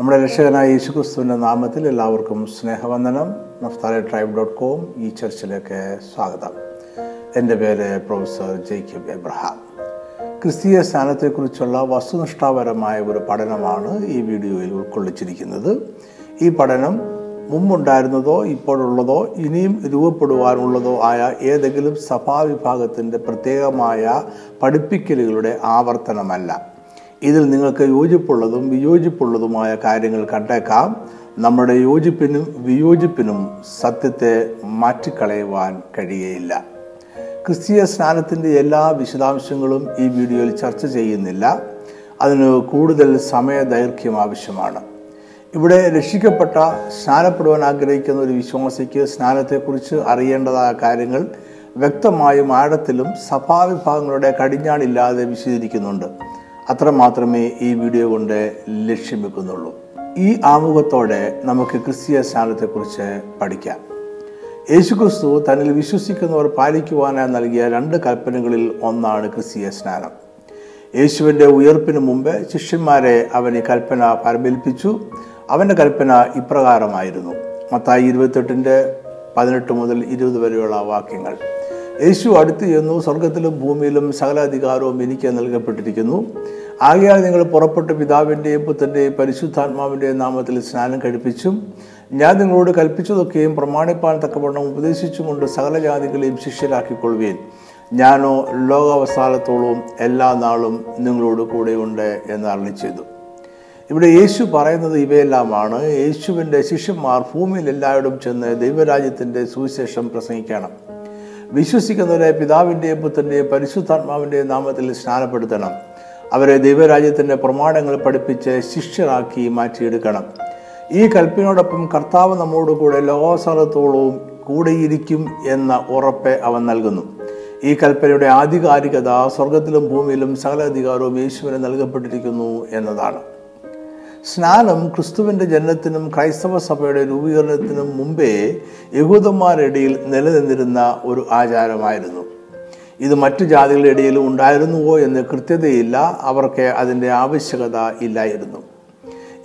നമ്മുടെ രക്ഷകനായ യേശുക്രിസ്തുവിന്റെ നാമത്തിൽ എല്ലാവർക്കും സ്നേഹവന്ദനം. നഫ്താലെ ട്രൈബ് ഡോട്ട് കോം ഈ ചർച്ചിലേക്ക് സ്വാഗതം. എന്റെ പേര് പ്രൊഫസർ ജേക്കബ് എബ്രഹാം. ക്രിസ്തീയ സ്ഥാനത്തെക്കുറിച്ചുള്ള വസ്തുനിഷ്ഠാപരമായ ഒരു പഠനമാണ് ഈ വീഡിയോയിൽ ഉൾക്കൊള്ളിച്ചിരിക്കുന്നത്. ഈ പഠനം മുമ്പുണ്ടായിരുന്നതോ ഇപ്പോഴുള്ളതോ ഇനിയും രൂപപ്പെടുവാനുള്ളതോ ആയ ഏതെങ്കിലും സഭാവിഭാഗത്തിന്റെ പ്രത്യേകമായ പഠിപ്പിക്കലുകളുടെ ആവർത്തനമല്ല. ഇതിൽ നിങ്ങൾക്ക് യോജിപ്പുള്ളതും വിയോജിപ്പുള്ളതുമായ കാര്യങ്ങൾ കണ്ടേക്കാം. നമ്മുടെ യോജിപ്പിനും വിയോജിപ്പിനും സത്യത്തെ മാറ്റിക്കളയുവാൻ കഴിയയില്ല. ക്രിസ്തീയ സ്നാനത്തിന്റെ എല്ലാ വിശദാംശങ്ങളും ഈ വീഡിയോയിൽ ചർച്ച ചെയ്യുന്നില്ല. അതിന് കൂടുതൽ സമയ ദൈർഘ്യം ആവശ്യമാണ്. ഇവിടെ രക്ഷിക്കപ്പെട്ട സ്നാനപ്പെടുവാൻ ആഗ്രഹിക്കുന്ന ഒരു വിശ്വാസിക്ക് സ്നാനത്തെക്കുറിച്ച് അറിയേണ്ടതായ കാര്യങ്ങൾ വ്യക്തമായും ആഴത്തിലും സഭാവിഭാഗങ്ങളുടെ കടിഞ്ഞാണില്ലാതെ വിശദീകരിക്കുന്നുണ്ട്. അത്ര മാത്രമേ ഈ വീഡിയോ കൊണ്ട് ലക്ഷ്യം വെക്കുന്നുള്ളൂ. ഈ ആമുഖത്തോടെ നമുക്ക് ക്രിസ്തീയ സ്നാനത്തെക്കുറിച്ച് പഠിക്കാം. യേശുക്രിസ്തു തന്നിൽ വിശ്വസിക്കുന്നവർ പാലിക്കുവാനായി നൽകിയ രണ്ട് കൽപ്പനകളിൽ ഒന്നാണ് ക്രിസ്തീയ സ്നാനം. യേശുവിന്റെ ഉയർപ്പിന് മുമ്പ് ശിഷ്യന്മാരെ അവന് കൽപ്പന പരമേൽപ്പിച്ചു. അവന്റെ കൽപ്പന ഇപ്രകാരമായിരുന്നു. മത്തായി ഇരുപത്തെട്ടിന്റെ പതിനെട്ട് മുതൽ ഇരുപത് വരെയുള്ള വാക്യങ്ങൾ. യേശു അടുത്ത് ചെന്നു സ്വർഗത്തിലും ഭൂമിയിലും സകലാധികാരവും എനിക്ക് നൽകപ്പെട്ടിരിക്കുന്നു. ആകയാൽ നിങ്ങൾ പുറപ്പെട്ട് പിതാവിന്റെയും പുത്രന്റെയും പരിശുദ്ധാത്മാവിന്റെയും നാമത്തിൽ സ്നാനം കഴിപ്പിച്ചും ഞാൻ നിങ്ങളോട് കൽപ്പിച്ചതൊക്കെയും പ്രമാണിപ്പാൻ തക്കവണ്ണം ഉപദേശിച്ചുകൊണ്ട് സകല ജാതികളെയും ശിഷ്യരാക്കിക്കൊള്ളുകയും ഞാനോ ലോകാവസാനത്തോളവും എല്ലാ നാളും നിങ്ങളോട് കൂടെയുണ്ട് എന്ന് അറിഞ്ഞു ചെയ്തു. ഇവിടെ യേശു പറയുന്നത് ഇവയെല്ലാമാണ്. യേശുവിന്റെ ശിഷ്യന്മാർ ഭൂമിയിൽ എല്ലായിടും ചെന്ന് ദൈവരാജ്യത്തിന്റെ സുവിശേഷം പ്രസംഗിക്കണം. വിശ്വസിക്കുന്നവരെ പിതാവിന്റെയും പുത്രന്റെയും പരിശുദ്ധാത്മാവിന്റെയും നാമത്തിൽ സ്നാനപ്പെടുത്തണം. അവരെ ദൈവരാജ്യത്തിന്റെ പ്രമാണങ്ങൾ പഠിപ്പിച്ച് ശിഷ്യരാക്കി മാറ്റിയെടുക്കണം. ഈ കൽപ്പിനോടൊപ്പം കർത്താവ് നമ്മോട് കൂടെ ലോകോസലത്തോളവും കൂടെയിരിക്കും എന്ന ഉറപ്പ് അവൻ നൽകുന്നു. ഈ കൽപ്പനയുടെ ആധികാരികത സ്വർഗത്തിലും ഭൂമിയിലും സകല അധികാരവും യേശുവിന് നൽകപ്പെട്ടിരിക്കുന്നു എന്നതാണ്. സ്നാനം ക്രിസ്തുവിന്റെ ജനനത്തിനും ക്രൈസ്തവ സഭയുടെ രൂപീകരണത്തിനും മുമ്പേ യഹൂദന്മാരുടെ നിലനിന്നിരുന്ന ഒരു ആചാരമായിരുന്നു. ഇത് മറ്റു ജാതികളുടെ ഇടയിലും ഉണ്ടായിരുന്നുവോ എന്ന് കൃത്യതയില്ല അവർക്ക് അതിന്റെ ആവശ്യകത ഇല്ലായിരുന്നു.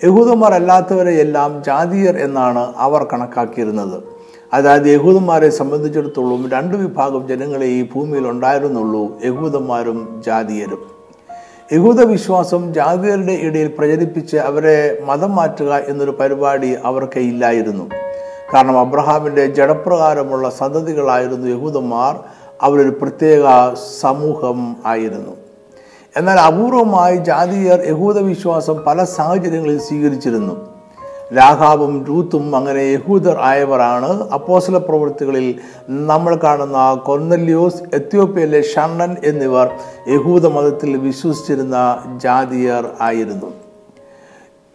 യഹൂദന്മാർ അല്ലാത്തവരെ എല്ലാം ജാതീയർ എന്നാണ് അവർ കണക്കാക്കിയിരുന്നത്. അതായത് യഹൂദന്മാരെ സംബന്ധിച്ചിടത്തോളം രണ്ട് വിഭാഗം ജനങ്ങളെ ഈ ഭൂമിയിൽ ഉണ്ടായിരുന്നുള്ളൂ യഹൂദന്മാരും ജാതീയരും. യഹൂദ വിശ്വാസം ജാതിയരുടെ ഇടയിൽ പ്രചരിപ്പിച്ച് അവരെ മതം മാറ്റുക എന്നൊരു പരിപാടി അവർക്ക് ഇല്ലായിരുന്നു. കാരണം അബ്രഹാമിന്റെ ജഡപ്രകാരമുള്ള സന്തതികളായിരുന്നു യഹൂദന്മാർ. അവരൊരു പ്രത്യേക സമൂഹം ആയിരുന്നു. എന്നാൽ അപൂർവമായി ജാതീയർ യഹൂദ വിശ്വാസം പല സാഹചര്യങ്ങളിൽ സ്വീകരിച്ചിരുന്നു. രാഘാവും രൂത്തും അങ്ങനെ യഹൂദർ ആയവരാണ് അപ്പോസല പ്രവൃത്തികളിൽ നമ്മൾ കാണുന്ന കൊർന്നല്യോസ് എത്യോപ്യയിലെ ഷണ്ണൻ എന്നിവർ യഹൂദ മതത്തിൽ വിശ്വസിച്ചിരുന്ന ജാതിയർ ആയിരുന്നു.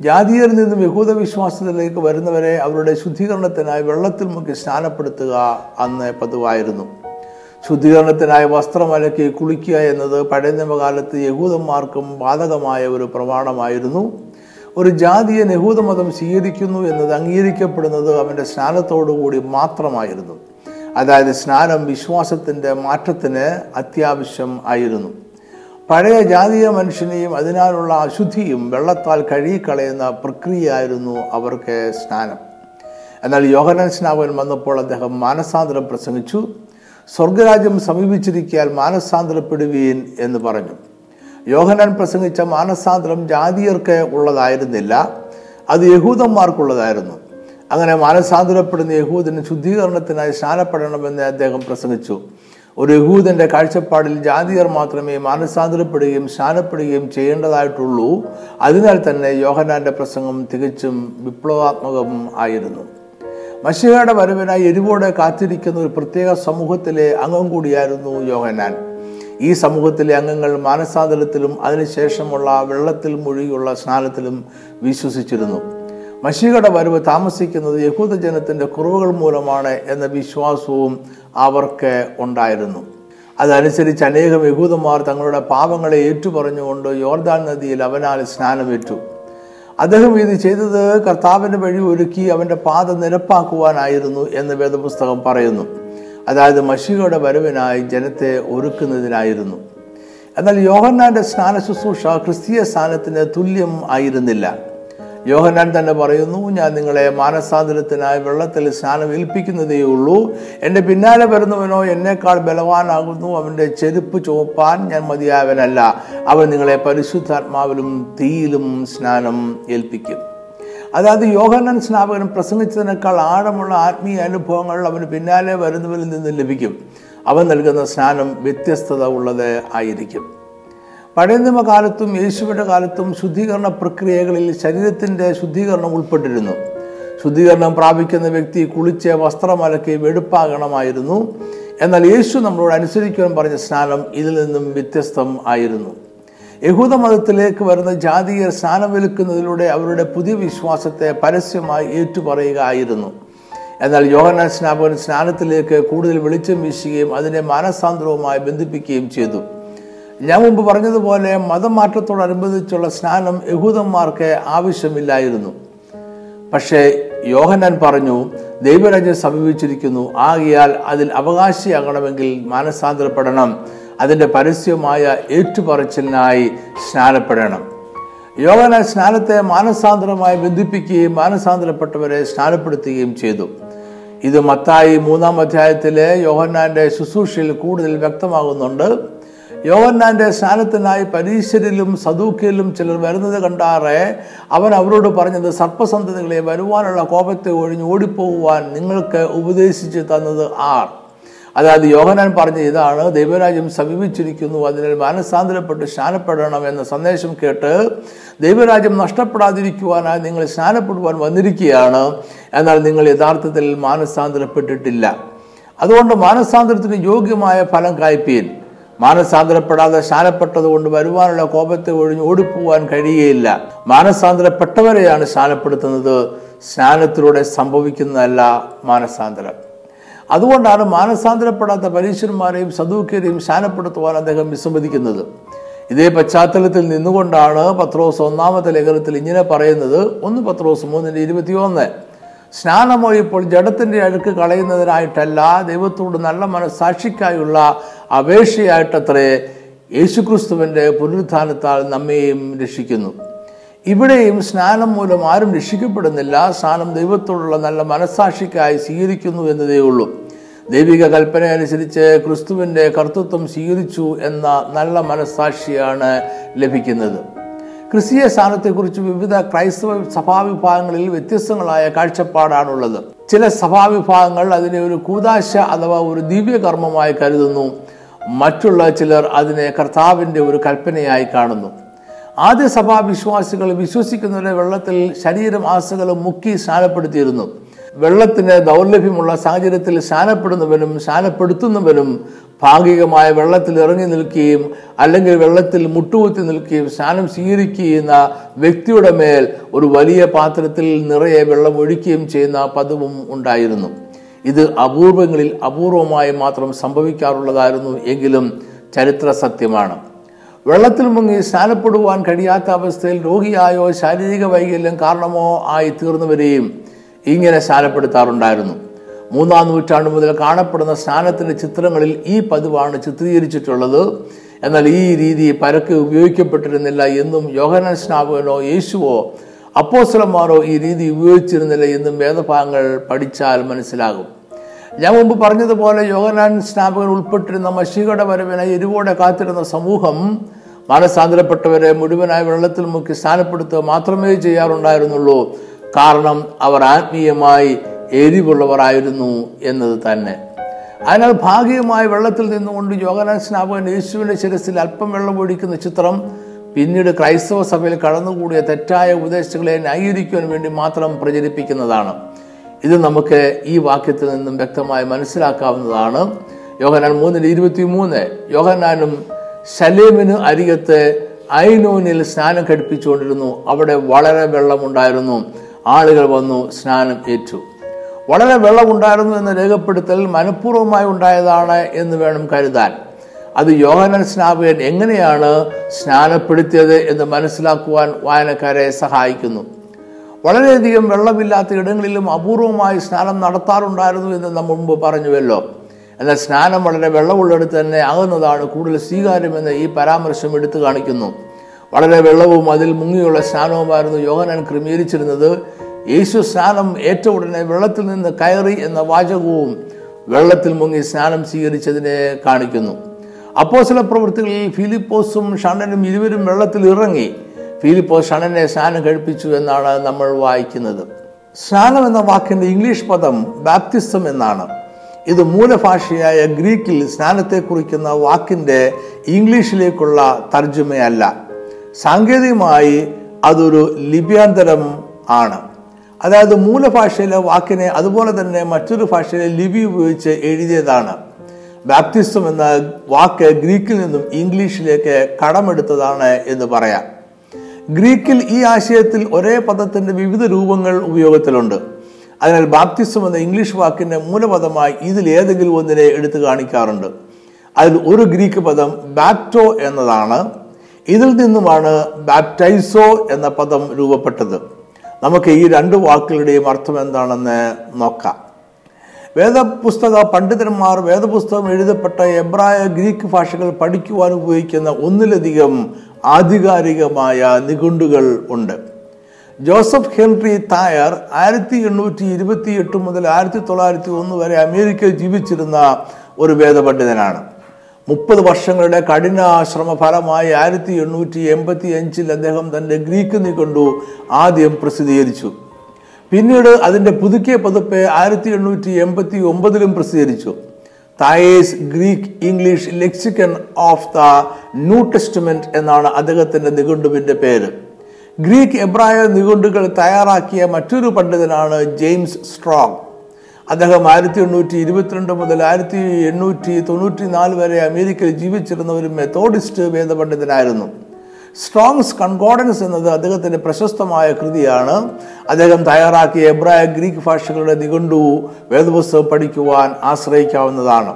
ജാതിയരിൽ നിന്നും യഹൂദ വിശ്വാസത്തിലേക്ക് വരുന്നവരെ അവരുടെ ശുദ്ധീകരണത്തിനായി വെള്ളത്തിൽ മുക്കി സ്നാനപ്പെടുത്തുക അന്ന് പതിവായിരുന്നു. ശുദ്ധീകരണത്തിനായി വസ്ത്രം അലക്കി കുളിക്കുക എന്നത് പഴയ നിയമകാലത്ത് യഹൂദന്മാർക്കും ബാധകമായ ഒരു പ്രമാണമായിരുന്നു. ഒരു ജാതിയെ യഹൂദമതം സ്വീകരിക്കുന്നു എന്നത് അംഗീകരിക്കപ്പെടുന്നത് അവന്റെ സ്നാനത്തോടുകൂടി മാത്രമായിരുന്നു. അതായത് സ്നാനം വിശ്വാസത്തിന്റെ മാറ്റത്തിന് അത്യാവശ്യം ആയിരുന്നു. പഴയ ജാതീയ മനുഷ്യനെയും അതിനാലുള്ള അശുദ്ധിയും വെള്ളത്താൽ കഴുകിക്കളയുന്ന പ്രക്രിയയായിരുന്നു അവർക്ക് സ്നാനം. എന്നാൽ യോഹനൻ സ്നാപകൻ വന്നപ്പോൾ അദ്ദേഹം മാനസാന്തരം പ്രസംഗിച്ചു. സ്വർഗരാജ്യം സമീപിച്ചിരിക്കാൻ മാനസാന്തരപ്പെടുവീൻ എന്ന് പറഞ്ഞു. യോഹനാൻ പ്രസംഗിച്ച മാനസാന്തരം ജാതിയർക്ക് ഉള്ളതായിരുന്നില്ല അത് യഹൂദന്മാർക്കുള്ളതായിരുന്നു. അങ്ങനെ മാനസാന്തരപ്പെടുന്ന യഹൂദന് ശുദ്ധീകരണത്തിനായി സ്നാനപ്പെടണമെന്ന് അദ്ദേഹം പ്രസംഗിച്ചു. ഒരു യഹൂദന്റെ കാഴ്ചപ്പാടിൽ ജാതിയർ മാത്രമേ മാനസാന്തരപ്പെടുകയും സ്നാനപ്പെടുകയും ചെയ്യേണ്ടതായിട്ടുള്ളൂ. അതിനാൽ തന്നെ യോഹനാന്റെ പ്രസംഗം തികച്ചും വിപ്ലവാത്മകവും ആയിരുന്നു. മഷിഹയുടെ വരവിനായി എരിവോടെ കാത്തിരിക്കുന്ന ഒരു പ്രത്യേക സമൂഹത്തിലെ അംഗം കൂടിയായിരുന്നു യോഹനാൻ ഈ സമൂഹത്തിലെ അംഗങ്ങൾ മാനസാന്തരത്തിലും അതിനുശേഷമുള്ള വെള്ളത്തിൽ മുഴുകിയുള്ള സ്നാനത്തിലും വിശ്വസിച്ചിരുന്നു. മഷികയുടെ വരവ് താമസിക്കുന്നത് യഹൂദജനത്തിന്റെ കുറവുകൾ മൂലമാണ് എന്ന വിശ്വാസവും അവർക്ക് ഉണ്ടായിരുന്നു. അതനുസരിച്ച് അനേകം യഹൂദന്മാർ തങ്ങളുടെ പാപങ്ങളെ ഏറ്റുപറഞ്ഞുകൊണ്ട് യോർദാൻ നദിയിൽ അവനാൽ സ്നാനമേറ്റു. അദ്ദേഹം ഇത് ചെയ്തത് കർത്താവിന്റെ വഴി ഒരുക്കി അവന്റെ പാത നിരപ്പാക്കുവാനായിരുന്നു എന്ന് വേദപുസ്തകം പറയുന്നു. അതായത് മഷികയുടെ വരവിനായി ജനത്തെ ഒരുക്കുന്നതിനായിരുന്നു. എന്നാൽ യോഹന്നാന്റെ സ്നാന ശുശ്രൂഷ ക്രിസ്തീയ സ്ഥാനത്തിന് തുല്യം ആയിരുന്നില്ല. യോഹന്നാൻ തന്നെ പറയുന്നു ഞാൻ നിങ്ങളെ മാനസാന്തരത്തിനായി വെള്ളത്തിൽ സ്നാനം ഏൽപ്പിക്കുന്നതേ ഉള്ളൂ. എന്റെ പിന്നാലെ വരുന്നവനോ എന്നേക്കാൾ ബലവാനാകുന്നു. അവന്റെ ചെരുപ്പ് ചുവപ്പാൻ ഞാൻ മതിയായവനല്ല. അവൻ നിങ്ങളെ പരിശുദ്ധാത്മാവിലും തീയിലും സ്നാനം ഏൽപ്പിക്കും. അതായത് യോഹനൻ സ്നാപകൻ പ്രസംഗിച്ചതിനേക്കാൾ ആഴമുള്ള ആത്മീയ അനുഭവങ്ങൾ അവന് പിന്നാലെ വരുന്നവരിൽ നിന്ന് ലഭിക്കും. അവൻ നൽകുന്ന സ്നാനം വ്യത്യസ്തത ഉള്ളത് ആയിരിക്കും. പഴയ നിയമകാലത്തും യേശുവിന്റെ കാലത്തും ശുദ്ധീകരണ പ്രക്രിയകളിൽ ശരീരത്തിന്റെ ശുദ്ധീകരണം ഉൾപ്പെട്ടിരുന്നു. ശുദ്ധീകരണം പ്രാപിക്കുന്ന വ്യക്തി കുളിച്ച് വസ്ത്രമലക്കി വെടുപ്പാകണമായിരുന്നു. എന്നാൽ യേശു നമ്മളോട് അനുസരിക്കുവാൻ പറഞ്ഞ സ്നാനം ഇതിൽ നിന്നും വ്യത്യസ്തം ആയിരുന്നു. യഹൂദ മതത്തിലേക്ക് വരുന്ന ജാതീയർ സ്നാനമേൽക്കുന്നതിലൂടെ അവരുടെ പുതിയ വിശ്വാസത്തെ പരസ്യമായി ഏറ്റുപറയുകയായിരുന്നു. എന്നാൽ യോഹന സ്നാപകൻ സ്നാനത്തിലേക്ക് കൂടുതൽ വെളിച്ചം വീശുകയും അതിനെ മാനസാന്തരവുമായി ബന്ധിപ്പിക്കുകയും ചെയ്തു. ഞാൻ മുമ്പ് പറഞ്ഞതുപോലെ മതമാറ്റത്തോടനുബന്ധിച്ചുള്ള സ്നാനം യഹൂദന്മാർക്ക് ആവശ്യമില്ലായിരുന്നു. പക്ഷേ യോഹന്നാൻ പറഞ്ഞു ദൈവരാജ്യം സമീപിച്ചിരിക്കുന്നു. ആകിയാൽ അതിൽ അവകാശിയാകണമെങ്കിൽ മാനസാന്തരപ്പെടണം. അതിന്റെ പരസ്യമായ ഏറ്റുപറച്ചിലിനായി സ്നാനപ്പെടണം. യോഗന സ്നാനത്തെ മാനസാന്തരമായി ബന്ധിപ്പിക്കുകയും മാനസാന്തരപ്പെട്ടവരെ സ്നാനപ്പെടുത്തുകയും ചെയ്തു. ഇത് മത്തായി മൂന്നാം അധ്യായത്തിലെ യോഹന്നാന്റെ ശുശ്രൂഷയിൽ കൂടുതൽ വ്യക്തമാകുന്നുണ്ട്. യോഹന്നാന്റെ സ്നാനത്തിനായി പരീശരിലും സദൂക്കിലും ചിലർ വരുന്നത് കണ്ടാറെ അവൻ അവരോട് പറഞ്ഞത് സർപ്പസന്തതികളെ വരുവാനുള്ള കോപത്തെ ഒഴിഞ്ഞ് ഓടിപ്പോകുവാൻ നിങ്ങൾക്ക് ഉപദേശിച്ചു തന്നത് ആർ? അതായത് യോഹനാൻ പറഞ്ഞ ഇതാണ് ദൈവരാജ്യം സമീപിച്ചിരിക്കുന്നു അതിനെ മാനസാന്തരപ്പെട്ട് സ്നാനപ്പെടണം എന്ന സന്ദേശം കേട്ട് ദൈവരാജ്യം നഷ്ടപ്പെടാതിരിക്കുവാനായി നിങ്ങൾ സ്നാനപ്പെടുവാൻ വന്നിരിക്കുകയാണ്. എന്നാൽ നിങ്ങൾ യഥാർത്ഥത്തിൽ മാനസാന്തരപ്പെട്ടിട്ടില്ല. അതുകൊണ്ട് മാനസാന്തരത്തിന് യോഗ്യമായ ഫലം കായ്പീൻ. മാനസാന്തരപ്പെടാതെ സ്നാനപ്പെട്ടത് കൊണ്ട് വരുവാനുള്ള കോപത്തെ ഒഴിഞ്ഞ് ഓടിപ്പോവാൻ കഴിയുകയില്ല. മാനസാന്തരപ്പെട്ടവരെയാണ് സ്നാനപ്പെടുത്തുന്നത്. സ്നാനത്തിലൂടെ സംഭവിക്കുന്നതല്ല മാനസാന്തരം. അതുകൊണ്ടാണ് മാനസാന്തരപ്പെടാത്ത പരീക്ഷന്മാരെയും സദൂക്യരെയും സ്നാനപ്പെടുത്തുവാൻ അദ്ദേഹം വിസമ്മതിക്കുന്നത്. ഇതേ പശ്ചാത്തലത്തിൽ നിന്നുകൊണ്ടാണ് പത്രോസ് ഒന്നാമത്തെ ലേഖനത്തിൽ ഇങ്ങനെ പറയുന്നത്. ഒന്ന് പത്രോസ് മൂന്നിന്റെ ഇരുപത്തിയൊന്ന്. സ്നാനമോ ഇപ്പോൾ ജഡത്തിന്റെ അഴുക്ക് കളയുന്നതിനായിട്ടല്ല ദൈവത്തോട് നല്ല മനസ്സാക്ഷിക്കായുള്ള അപേക്ഷയായിട്ടത്രേ യേശുക്രിസ്തുവിന്റെ പുനരുത്ഥാനത്താൽ നമ്മെയും രക്ഷിക്കുന്നു. ഇവിടെയും സ്നാനം മൂലം ആരും രക്ഷിക്കപ്പെടുന്നില്ല. സ്നാനം ദൈവത്തോടുള്ള നല്ല മനസാക്ഷിക്കായി സ്വീകരിക്കുന്നു എന്നതേ ഉള്ളൂ. ദൈവിക കൽപ്പന അനുസരിച്ച് ക്രിസ്തുവിന്റെ കർത്തൃത്വം സ്വീകരിച്ചു എന്ന നല്ല മനസാക്ഷിയാണ് ലഭിക്കുന്നത്. ക്രിസ്തീയ സ്ഥാനത്തെക്കുറിച്ച് വിവിധ ക്രൈസ്തവ സഭാവിഭാഗങ്ങളിൽ വ്യത്യസ്തങ്ങളായ കാഴ്ചപ്പാടാണുള്ളത്. ചില സഭാവിഭാഗങ്ങൾ അതിനെ ഒരു കൂതാശ അഥവാ ഒരു ദിവ്യകർമ്മമായി കരുതുന്നു. മറ്റുള്ള ചിലർ അതിനെ കർത്താവിന്റെ ഒരു കൽപ്പനയായി കാണുന്നു. ആദ്യ സഭാ വിശ്വാസികൾ വിശ്വസിക്കുന്നവരെ വെള്ളത്തിൽ ശരീരം ആസകളും മുക്കി സ്നാനപ്പെടുത്തിയിരുന്നു വെള്ളത്തിന് ദൗർലഭ്യമുള്ള സാഹചര്യത്തിൽ സ്നാനപ്പെടുന്നവനും സ്നാനപ്പെടുത്തുന്നവനും ഭാഗികമായ വെള്ളത്തിൽ ഇറങ്ങി നിൽക്കുകയും അല്ലെങ്കിൽ വെള്ളത്തിൽ മുട്ടുകുത്തി നിൽക്കുകയും സ്നാനം സ്വീകരിക്കുന്ന വ്യക്തിയുടെ മേൽ ഒരു വലിയ പാത്രത്തിൽ നിറയെ വെള്ളം ഒഴിക്കുകയും ചെയ്യുന്ന പതിവും ഉണ്ടായിരുന്നു. ഇത് അപൂർവങ്ങളിൽ അപൂർവമായി മാത്രം സംഭവിക്കാറുള്ളതായിരുന്നു എങ്കിലും ചരിത്ര സത്യമാണ് വെള്ളത്തിൽ മുങ്ങി സ്നാനപ്പെടുവാൻ കഴിയാത്ത അവസ്ഥയിൽ രോഗിയായോ ശാരീരിക വൈകല്യം കാരണമോ ആയി തീർന്നവരെയും ഇങ്ങനെ സ്നാനപ്പെടുത്താറുണ്ടായിരുന്നു മൂന്നാം നൂറ്റാണ്ട് മുതൽ കാണപ്പെടുന്ന സ്നാനത്തിന്റെ ചിത്രങ്ങളിൽ ഈ പതിവാണ് ചിത്രീകരിച്ചിട്ടുള്ളത്. എന്നാൽ ഈ രീതി പരക്കെ ഉപയോഗിക്കപ്പെട്ടിരുന്നില്ല എന്നും യോഹനൻ സ്നാപകനോ യേശുവോ അപ്പോസ്ലന്മാരോ ഈ രീതി ഉപയോഗിച്ചിരുന്നില്ല എന്നും വേദഭാഗങ്ങൾ പഠിച്ചാൽ മനസ്സിലാകും. ഞാൻ മുമ്പ് പറഞ്ഞതുപോലെ യോഹനാൻ സ്നാപകൻ ഉൾപ്പെട്ടിരുന്ന മഷികയുടെ വരവിനെ എരിവോടെ കാത്തിരുന്ന സമൂഹം മാനസാന്തരപ്പെട്ടവരെ മുഴുവനായ വെള്ളത്തിൽ മുക്കി സ്ഥാനപ്പെടുത്തുക മാത്രമേ ചെയ്യാറുണ്ടായിരുന്നുള്ളൂ. കാരണം അവർ ആത്മീയമായി എരിവുള്ളവരായിരുന്നു എന്നത് തന്നെ. അതിനാൽ ഭാഗികമായി വെള്ളത്തിൽ നിന്നുകൊണ്ട് യോഗനാൻ സ്നാപകൻ യേശുവിന്റെ ശിരസിൽ അല്പം വെള്ളം ഒഴിക്കുന്ന ചിത്രം പിന്നീട് ക്രൈസ്തവ സഭയിൽ കടന്നുകൂടിയ തെറ്റായ ഉപദേശങ്ങളെ ന്യായീകരിക്കുവാൻ വേണ്ടി മാത്രം പ്രചരിപ്പിക്കുന്നതാണ്. ഇത് നമുക്ക് ഈ വാക്യത്തിൽ നിന്നും വ്യക്തമായി മനസ്സിലാക്കാവുന്നതാണ്. യോഹനാൻ മൂന്നിൽ ഇരുപത്തി മൂന്ന് യോഹനാനും ശലേമിന് അരികത്ത് ഐനോനിൽ സ്നാനം ഘടിപ്പിച്ചുകൊണ്ടിരുന്നു. അവിടെ വളരെ വെള്ളമുണ്ടായിരുന്നു. ആളുകൾ വന്നു സ്നാനം ഏറ്റു. വളരെ വെള്ളമുണ്ടായിരുന്നു എന്ന രേഖപ്പെടുത്തൽ മനഃപൂർവമായി ഉണ്ടായതാണ് എന്ന് വേണം കരുതാൻ. അത് യോഹനൻ സ്നാപകൻ എങ്ങനെയാണ് സ്നാനപ്പെടുത്തിയത് എന്ന് മനസ്സിലാക്കുവാൻ വായനക്കാരെ സഹായിക്കുന്നു. വളരെയധികം വെള്ളമില്ലാത്ത ഇടങ്ങളിലും അപൂർവമായി സ്നാനം നടത്താറുണ്ടായിരുന്നു എന്ന് നമ്മൾ മുമ്പ് പറഞ്ഞുവല്ലോ. എന്നാൽ സ്നാനം വളരെ വെള്ളമുള്ളിടത്ത് തന്നെ ആകുന്നതാണ് കൂടുതൽ സ്വീകാര്യമെന്ന് ഈ പരാമർശം എടുത്തു കാണിക്കുന്നു. വളരെ വെള്ളവും അതിൽ മുങ്ങിയുള്ള സ്നാനവുമായിരുന്നു യോഹനാൻ ക്രമീകരിച്ചിരുന്നത്. യേശു സ്നാനം ഏറ്റ ഉടനെ വെള്ളത്തിൽ നിന്ന് കയറി എന്ന വാചകവും വെള്ളത്തിൽ മുങ്ങി സ്നാനം സ്വീകരിച്ചതിനെ കാണിക്കുന്നു. അപ്പോസല പ്രവൃത്തികളിൽ ഫിലിപ്പോസും ഷണ്ണനും ഇരുവരും വെള്ളത്തിൽ ഇറങ്ങി. ഫിലിപ്പോസ് ഷണ്ണനെ സ്നാനം കഴിപ്പിച്ചു എന്നാണ് നമ്മൾ വായിക്കുന്നത്. സ്നാനം എന്ന വാക്കിന്റെ ഇംഗ്ലീഷ് പദം ബാപ്തിസം എന്നാണ്. ഇത് മൂലഭാഷയായ ഗ്രീക്കിൽ സ്നാനത്തെ കുറിക്കുന്ന വാക്കിന്റെ ഇംഗ്ലീഷിലേക്കുള്ള തർജമയല്ല. സാങ്കേതികമായി അതൊരു ലിപ്യാന്തരം ആണ്. അതായത് മൂലഭാഷയിലെ വാക്കിനെ അതുപോലെ തന്നെ മറ്റൊരു ഭാഷയിലെ ലിപി ഉപയോഗിച്ച് എഴുതിയതാണ്. ബാപ്റ്റിസം എന്ന വാക്ക് ഗ്രീക്കിൽ നിന്നും ഇംഗ്ലീഷിലേക്ക് കടമെടുത്തതാണ് എന്ന് പറയാം. ഗ്രീക്കിൽ ഈ ആശയത്തിൽ ഒരേ പദത്തിന്റെ വിവിധ രൂപങ്ങൾ ഉപയോഗത്തിലുണ്ട്. അതിനാൽ ബാപ്തിസം എന്ന ഇംഗ്ലീഷ് വാക്കിന്റെ മൂലപദമായി ഇതിൽ ഏതെങ്കിലും ഒന്നിനെ എടുത്തു കാണിക്കാറുണ്ട്. അതിൽ ഒരു ഗ്രീക്ക് പദം ബാപ്റ്റോ എന്നതാണ്. ഇതിൽ നിന്നുമാണ് ബാപ്റ്റൈസോ എന്ന പദം രൂപപ്പെട്ടത്. നമുക്ക് ഈ രണ്ട് വാക്കുകളുടെയും അർത്ഥം എന്താണെന്ന് നോക്കാം. വേദപുസ്തക പണ്ഡിതന്മാർ വേദപുസ്തകം എഴുതപ്പെട്ട എബ്രായ ഗ്രീക്ക് ഭാഷകൾ പഠിക്കുവാൻ ഉപയോഗിക്കുന്ന ഒന്നിലധികം ആധികാരികമായ നിഘണ്ടുകൾ ഉണ്ട്. ജോസഫ് ഹെൻറി തായർ ആയിരത്തി എണ്ണൂറ്റി ഇരുപത്തി എട്ട് മുതൽ ആയിരത്തി തൊള്ളായിരത്തി ഒന്ന് വരെ അമേരിക്കയിൽ ജീവിച്ചിരുന്ന ഒരു വേദപണ്ഡിതനാണ്. മുപ്പത് വർഷങ്ങളുടെ കഠിന ശ്രമ ഫലമായി ആയിരത്തി എണ്ണൂറ്റി എൺപത്തി അഞ്ചിൽ അദ്ദേഹം തന്റെ ഗ്രീക്ക് നിഘണ്ടു ആദ്യം പ്രസിദ്ധീകരിച്ചു. പിന്നീട് അതിന്റെ പുതുക്കിയ പതിപ്പ് ആയിരത്തി എണ്ണൂറ്റി എൺപത്തി ഒമ്പതിലും പ്രസിദ്ധീകരിച്ചു. Thayer's Greek English lexicon of the New Testament എന്നാണ് അദ്ദേഹത്തിന്റെ നിഘണ്ടുവിന്റെ പേര്. ഗ്രീക്ക് എബ്രായ നിഘണ്ടുകൾ തയ്യാറാക്കിയ മറ്റൊരു പണ്ഡിതനാണ് ജെയിംസ് സ്ട്രോങ്. അദ്ദേഹം ആയിരത്തി എണ്ണൂറ്റി ഇരുപത്തിരണ്ട് മുതൽ ആയിരത്തി എണ്ണൂറ്റി തൊണ്ണൂറ്റി നാല് വരെ അമേരിക്കയിൽ ജീവിച്ചിരുന്ന ഒരു മെത്തോഡിസ്റ്റ് വേദപണ്ഡിതനായിരുന്നു. സ്ട്രോങ്സ് കൺകോർഡൻസ് എന്നത് അദ്ദേഹത്തിന്റെ പ്രശസ്തമായ കൃതിയാണ്. അദ്ദേഹം തയ്യാറാക്കിയ എബ്രായ ഗ്രീക്ക് ഭാഷകളുടെ നിഘണ്ടു വേദപുസ്തകം പഠിക്കുവാൻ ആശ്രയിക്കാവുന്നതാണ്.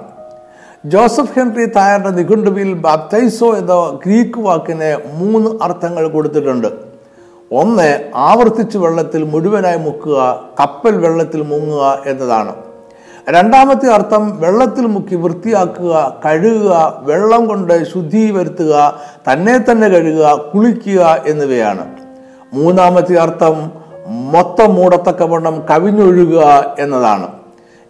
ജോസഫ് ഹെൻറി തായറിന്റെ നിഘണ്ടുവിൽ ബാപ്തൈസോ എന്ന ഗ്രീക്ക് വാക്കിന് മൂന്ന് അർത്ഥങ്ങൾ കൊടുത്തിട്ടുണ്ട്. ഒന്ന് ആവർത്തിച്ച് വെള്ളത്തിൽ മുഴുവനായി മുക്കുക കപ്പൽ വെള്ളത്തിൽ മുങ്ങുക എന്നതാണ്. രണ്ടാമത്തെ അർത്ഥം വെള്ളത്തിൽ മുക്കി വൃത്തിയാക്കുക കഴുകുക വെള്ളം കൊണ്ട് ശുദ്ധി വരുത്തുക തന്നെ തന്നെ കഴുകുക കുളിക്കുക എന്നിവയാണ്. മൂന്നാമത്തെ അർത്ഥം മൊത്തം മൂടത്തക്കവണ്ണം കവിഞ്ഞൊഴുകുക എന്നതാണ്.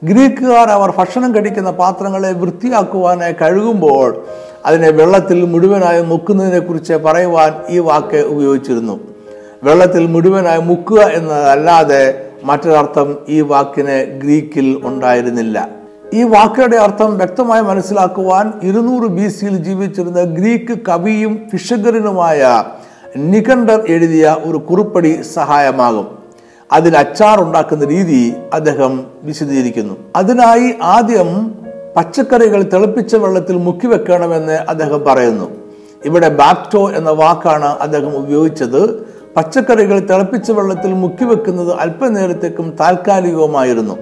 ഗ്രീക്കുകാർ അവർ ഭക്ഷണം കഴിക്കുന്ന പാത്രങ്ങളെ വൃത്തിയാക്കുവാനായി കഴുകുമ്പോൾ അതിനെ വെള്ളത്തിൽ മുഴുവനായി മുക്കുന്നതിനെ കുറിച്ച് പറയുവാൻ ഈ വാക്ക് ഉപയോഗിച്ചിരുന്നു. വെള്ളത്തിൽ മുഴുവനായി മുക്കുക എന്നതല്ലാതെ മറ്റൊരർത്ഥം ഈ വാക്കിന് ഗ്രീക്കിൽ ഉണ്ടായിരുന്നില്ല. ഈ വാക്കുകളുടെ അർത്ഥം വ്യക്തമായി മനസ്സിലാക്കുവാൻ ഇരുന്നൂറ് ബി സിയിൽ ജീവിച്ചിരുന്ന ഗ്രീക്ക് കവിയും ഫിഷഗറിനുമായ നികണ്ടർ എഴുതിയ ഒരു കുറിപ്പടി സഹായമാകും. അതിൽ അച്ചാർ ഉണ്ടാക്കുന്ന രീതി അദ്ദേഹം വിശദീകരിക്കുന്നു. അതിനായി ആദ്യം പച്ചക്കറികൾ തിളപ്പിച്ച വെള്ളത്തിൽ മുക്കി വെക്കണമെന്ന് അദ്ദേഹം പറയുന്നു. ഇവിടെ ബാപ്റ്റോ എന്ന വാക്കാണ് അദ്ദേഹം ഉപയോഗിച്ചത്. പച്ചക്കറികൾ തിളപ്പിച്ച വെള്ളത്തിൽ മുക്കി വെക്കുന്നത് അല്പനേരത്തേക്കും താൽക്കാലികവുമായിരുന്നു.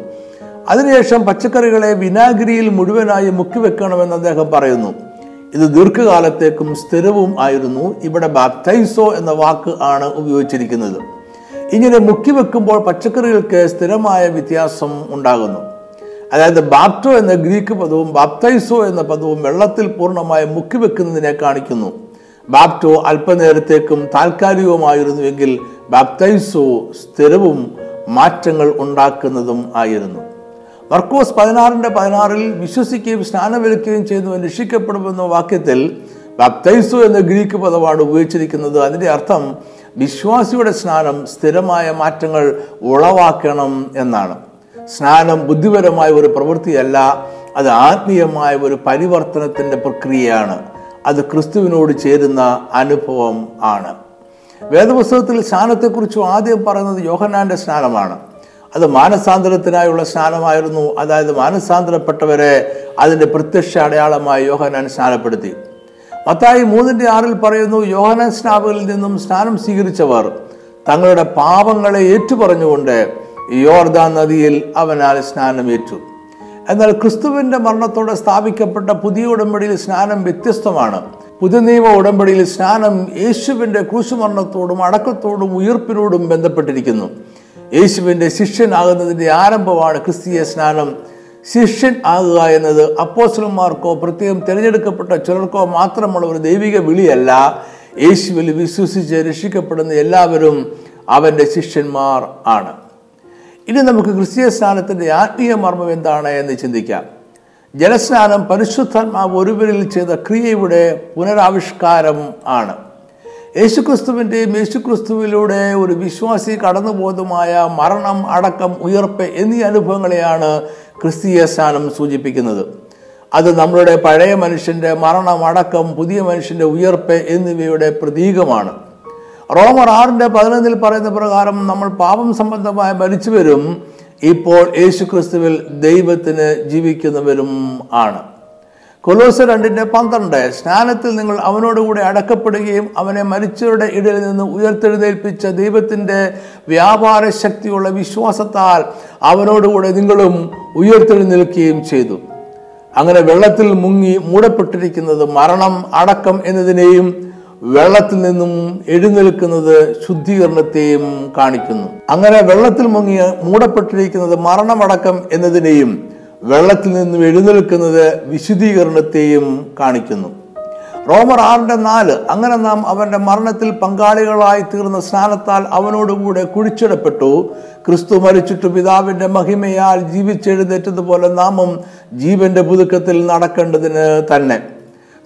അതിനുശേഷം പച്ചക്കറികളെ വിനാഗിരിയിൽ മുഴുവനായി മുക്കി വെക്കണമെന്ന് അദ്ദേഹം പറയുന്നു. ഇത് ദീർഘകാലത്തേക്കും സ്ഥിരവും ആയിരുന്നു. ഇവിടെ ബാപ്തൈസോ എന്ന വാക്ക് ആണ് ഉപയോഗിച്ചിരിക്കുന്നത്. ഇങ്ങനെ മുക്കി വെക്കുമ്പോൾ പച്ചക്കറികൾക്ക് സ്ഥിരമായ വ്യത്യാസം ഉണ്ടാകുന്നു. അതായത് ബാപ്റ്റോ എന്ന ഗ്രീക്ക് പദവും ബാപ്തൈസോ എന്ന പദവും വെള്ളത്തിൽ പൂർണമായി മുക്കി വെക്കുന്നതിനെ കാണിക്കുന്നു. ബാപ്റ്റോ അല്പനേരത്തേക്കും താൽക്കാലികവുമായിരുന്നുവെങ്കിൽ ബാപ്തൈസോ സ്ഥിരവും മാറ്റങ്ങൾ ഉണ്ടാക്കുന്നതും ആയിരുന്നു. മർക്കോസ് പതിനാറിന്റെ പതിനാറിൽ വിശ്വസിക്കുകയും സ്നാനമെടുക്കുകയും ചെയ്യുന്നു രക്ഷിക്കപ്പെടുമെന്ന വാക്യത്തിൽ ബാപ്തൈസോ എന്ന ഗ്രീക്ക് പദമാണ് ഉപയോഗിച്ചിരിക്കുന്നത്. അതിന്റെ അർത്ഥം വിശ്വാസിയുടെ സ്നാനം സ്ഥിരമായ മാറ്റങ്ങൾ ഉളവാക്കണം എന്നാണ്. സ്നാനം ബുദ്ധിപരമായ ഒരു പ്രവൃത്തിയല്ല അത് ആത്മീയമായ ഒരു പരിവർത്തനത്തിന്റെ പ്രക്രിയയാണ്. അത് ക്രിസ്തുവിനോട് ചേരുന്ന അനുഭവം ആണ്. വേദപുസ്തകത്തിൽ സ്നാനത്തെക്കുറിച്ച് ആദ്യം പറയുന്നത് യോഹനാന്റെ സ്നാനമാണ്. അത് മാനസാന്തരത്തിനായുള്ള സ്നാനമായിരുന്നു. അതായത് മാനസാന്തരപ്പെട്ടവരെ അതിന്റെ പ്രത്യക്ഷ അടയാളമായി യോഹനാൻ സ്നാനപ്പെടുത്തി. മത്തായി മൂന്നിന്റെ ആറിൽ പറയുന്നു യോഹനാൻ സ്നാപകരിൽ നിന്നും സ്നാനം സ്വീകരിച്ചവർ തങ്ങളുടെ പാപങ്ങളെ ഏറ്റുപറഞ്ഞുകൊണ്ട് യോർദാൻ നദിയിൽ അവനാൽ സ്നാനമേറ്റു. എന്നാൽ ക്രിസ്തുവിന്റെ മരണത്തോടെ സ്ഥാപിക്കപ്പെട്ട പുതിയ ഉടമ്പടിയിൽ സ്നാനം വ്യത്യസ്തമാണ്. പുതിയ നിയമ ഉടമ്പടിയിൽ സ്നാനം യേശുവിന്റെ ക്രൂശുമരണത്തോടും അടക്കത്തോടും ഉയർപ്പിനോടും ബന്ധപ്പെട്ടിരിക്കുന്നു. യേശുവിന്റെ ശിഷ്യനാകുന്നതിന്റെ ആരംഭമാണ് ക്രിസ്തീയ സ്നാനം. ശിഷ്യൻ ആകുക എന്നത് അപ്പോസ്റ്റലന്മാർക്കോ പ്രത്യേകം തിരഞ്ഞെടുക്കപ്പെട്ട ചിലർക്കോ മാത്രമുള്ള ഒരു ദൈവിക വിളിയല്ല. യേശുവിൽ വിശ്വസിച്ച് രക്ഷിക്കപ്പെടുന്ന എല്ലാവരും അവന്റെ ശിഷ്യന്മാർ ആണ്. ഇനി നമുക്ക് ക്രിസ്തീയ സ്നാനത്തിന്റെ ആത്മീയ മർമ്മം എന്താണ് എന്ന് ചിന്തിക്കാം. ജലസ്നാനം പരിശുദ്ധാത്മാവ് ഒരുവരിൽ ചെയ്ത ക്രിയയുടെ പുനരാവിഷ്കാരം ആണ്. യേശുക്രിസ്തുവിന്റെയും യേശുക്രിസ്തുവിലൂടെ ഒരു വിശ്വാസി കടന്നുപോകുന്നതുമായ മരണം അടക്കം ഉയർപ്പ് എന്നീ അനുഭവങ്ങളെയാണ് ക്രിസ്തീയ സ്നാനം സൂചിപ്പിക്കുന്നത്. അത് നമ്മളുടെ പഴയ മനുഷ്യന്റെ മരണം അടക്കം പുതിയ മനുഷ്യന്റെ ഉയർപ്പ് എന്നിവയുടെ പ്രതീകമാണ്. റോമർ ആറിന്റെ പതിനൊന്നിൽ പറയുന്ന പ്രകാരം നമ്മൾ പാപം സംബന്ധമായി മരിച്ചുവരും ഇപ്പോൾ യേശുക്രിസ്തുവിൽ ദൈവത്തിന് ജീവിക്കുന്നവരും ആണ്. കൊലോസ് രണ്ടിന്റെ പന്ത്രണ്ട് സ്നാനത്തിൽ നിങ്ങൾ അവനോടുകൂടെ അടക്കപ്പെടുകയും അവനെ മരിച്ചവരുടെ ഇടയിൽ നിന്ന് ഉയർത്തെഴുന്നേൽപ്പിച്ച ദൈവത്തിന്റെ വ്യാപാര ശക്തിയുള്ള വിശ്വാസത്താൽ അവനോടുകൂടെ നിങ്ങളും ഉയർത്തെഴുന്നേൽക്കുകയും ചെയ്തു. അങ്ങനെ വെള്ളത്തിൽ മുങ്ങി മൂടപ്പെട്ടിരിക്കുന്നത് മരണം അടക്കം എന്നതിനെയും വെള്ളത്തിൽ നിന്നും എഴുന്നേൽക്കുന്നത് ശുദ്ധീകരണത്തെയും കാണിക്കുന്നു. അങ്ങനെ വെള്ളത്തിൽ മുങ്ങി മൂടപ്പെട്ടിരിക്കുന്നത് മരണമടക്കം എന്നതിനെയും വെള്ളത്തിൽ നിന്നും എഴുന്നേൽക്കുന്നത് വിശുദ്ധീകരണത്തെയും കാണിക്കുന്നു. റോമർ ആറിന്റെ നാല് അങ്ങനെ നാം അവന്റെ മരണത്തിൽ പങ്കാളികളായി തീർന്ന സ്നാനത്താൽ അവനോടുകൂടെ കുഴിച്ചിടപ്പെട്ടു. ക്രിസ്തു മരിച്ചിട്ട് പിതാവിന്റെ മഹിമയാൽ ജീവിച്ചെഴുന്നേറ്റതുപോലെ നാമും ജീവന്റെ പുതുക്കത്തിൽ നടക്കേണ്ടതിന് തന്നെ.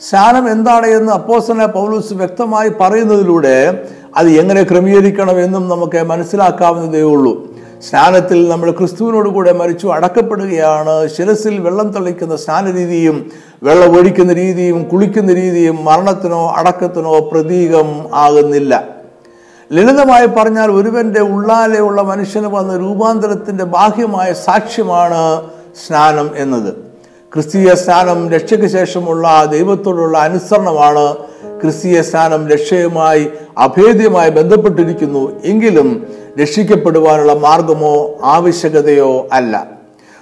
സ്നാനം എന്താണ് എന്ന് അപ്പോസന പൗലൂസ് വ്യക്തമായി പറയുന്നതിലൂടെ അത് എങ്ങനെ ക്രമീകരിക്കണം എന്നും നമുക്ക് മനസ്സിലാക്കാവുന്നതേ ഉള്ളൂ. സ്നാനത്തിൽ നമ്മൾ ക്രിസ്തുവിനോട് കൂടെ മരിച്ചു അടക്കപ്പെടുകയാണ്. ശിരസിൽ വെള്ളം തളിക്കുന്ന സ്നാനരീതിയും വെള്ളം ഒഴിക്കുന്ന രീതിയും കുളിക്കുന്ന രീതിയും മരണത്തിനോ അടക്കത്തിനോ പ്രതീകം ആകുന്നില്ല. ലളിതമായി പറഞ്ഞാൽ ഒരുവന്റെ ഉള്ളാലെയുള്ള മനുഷ്യന് വന്ന രൂപാന്തരത്തിന്റെ ബാഹ്യമായ സാക്ഷ്യമാണ് സ്നാനം എന്നത്. ക്രിസ്തീയ സ്നാനം രക്ഷയ്ക്ക് ശേഷമുള്ള ദൈവത്തോടുള്ള അനുസരണമാണ് ക്രിസ്തീയ സ്നാനം രക്ഷയുമായി അഭേദ്യമായി ബന്ധപ്പെട്ടിരിക്കുന്നു. എങ്കിലും രക്ഷിക്കപ്പെടുവാനുള്ള മാർഗമോ ആവശ്യകതയോ അല്ല.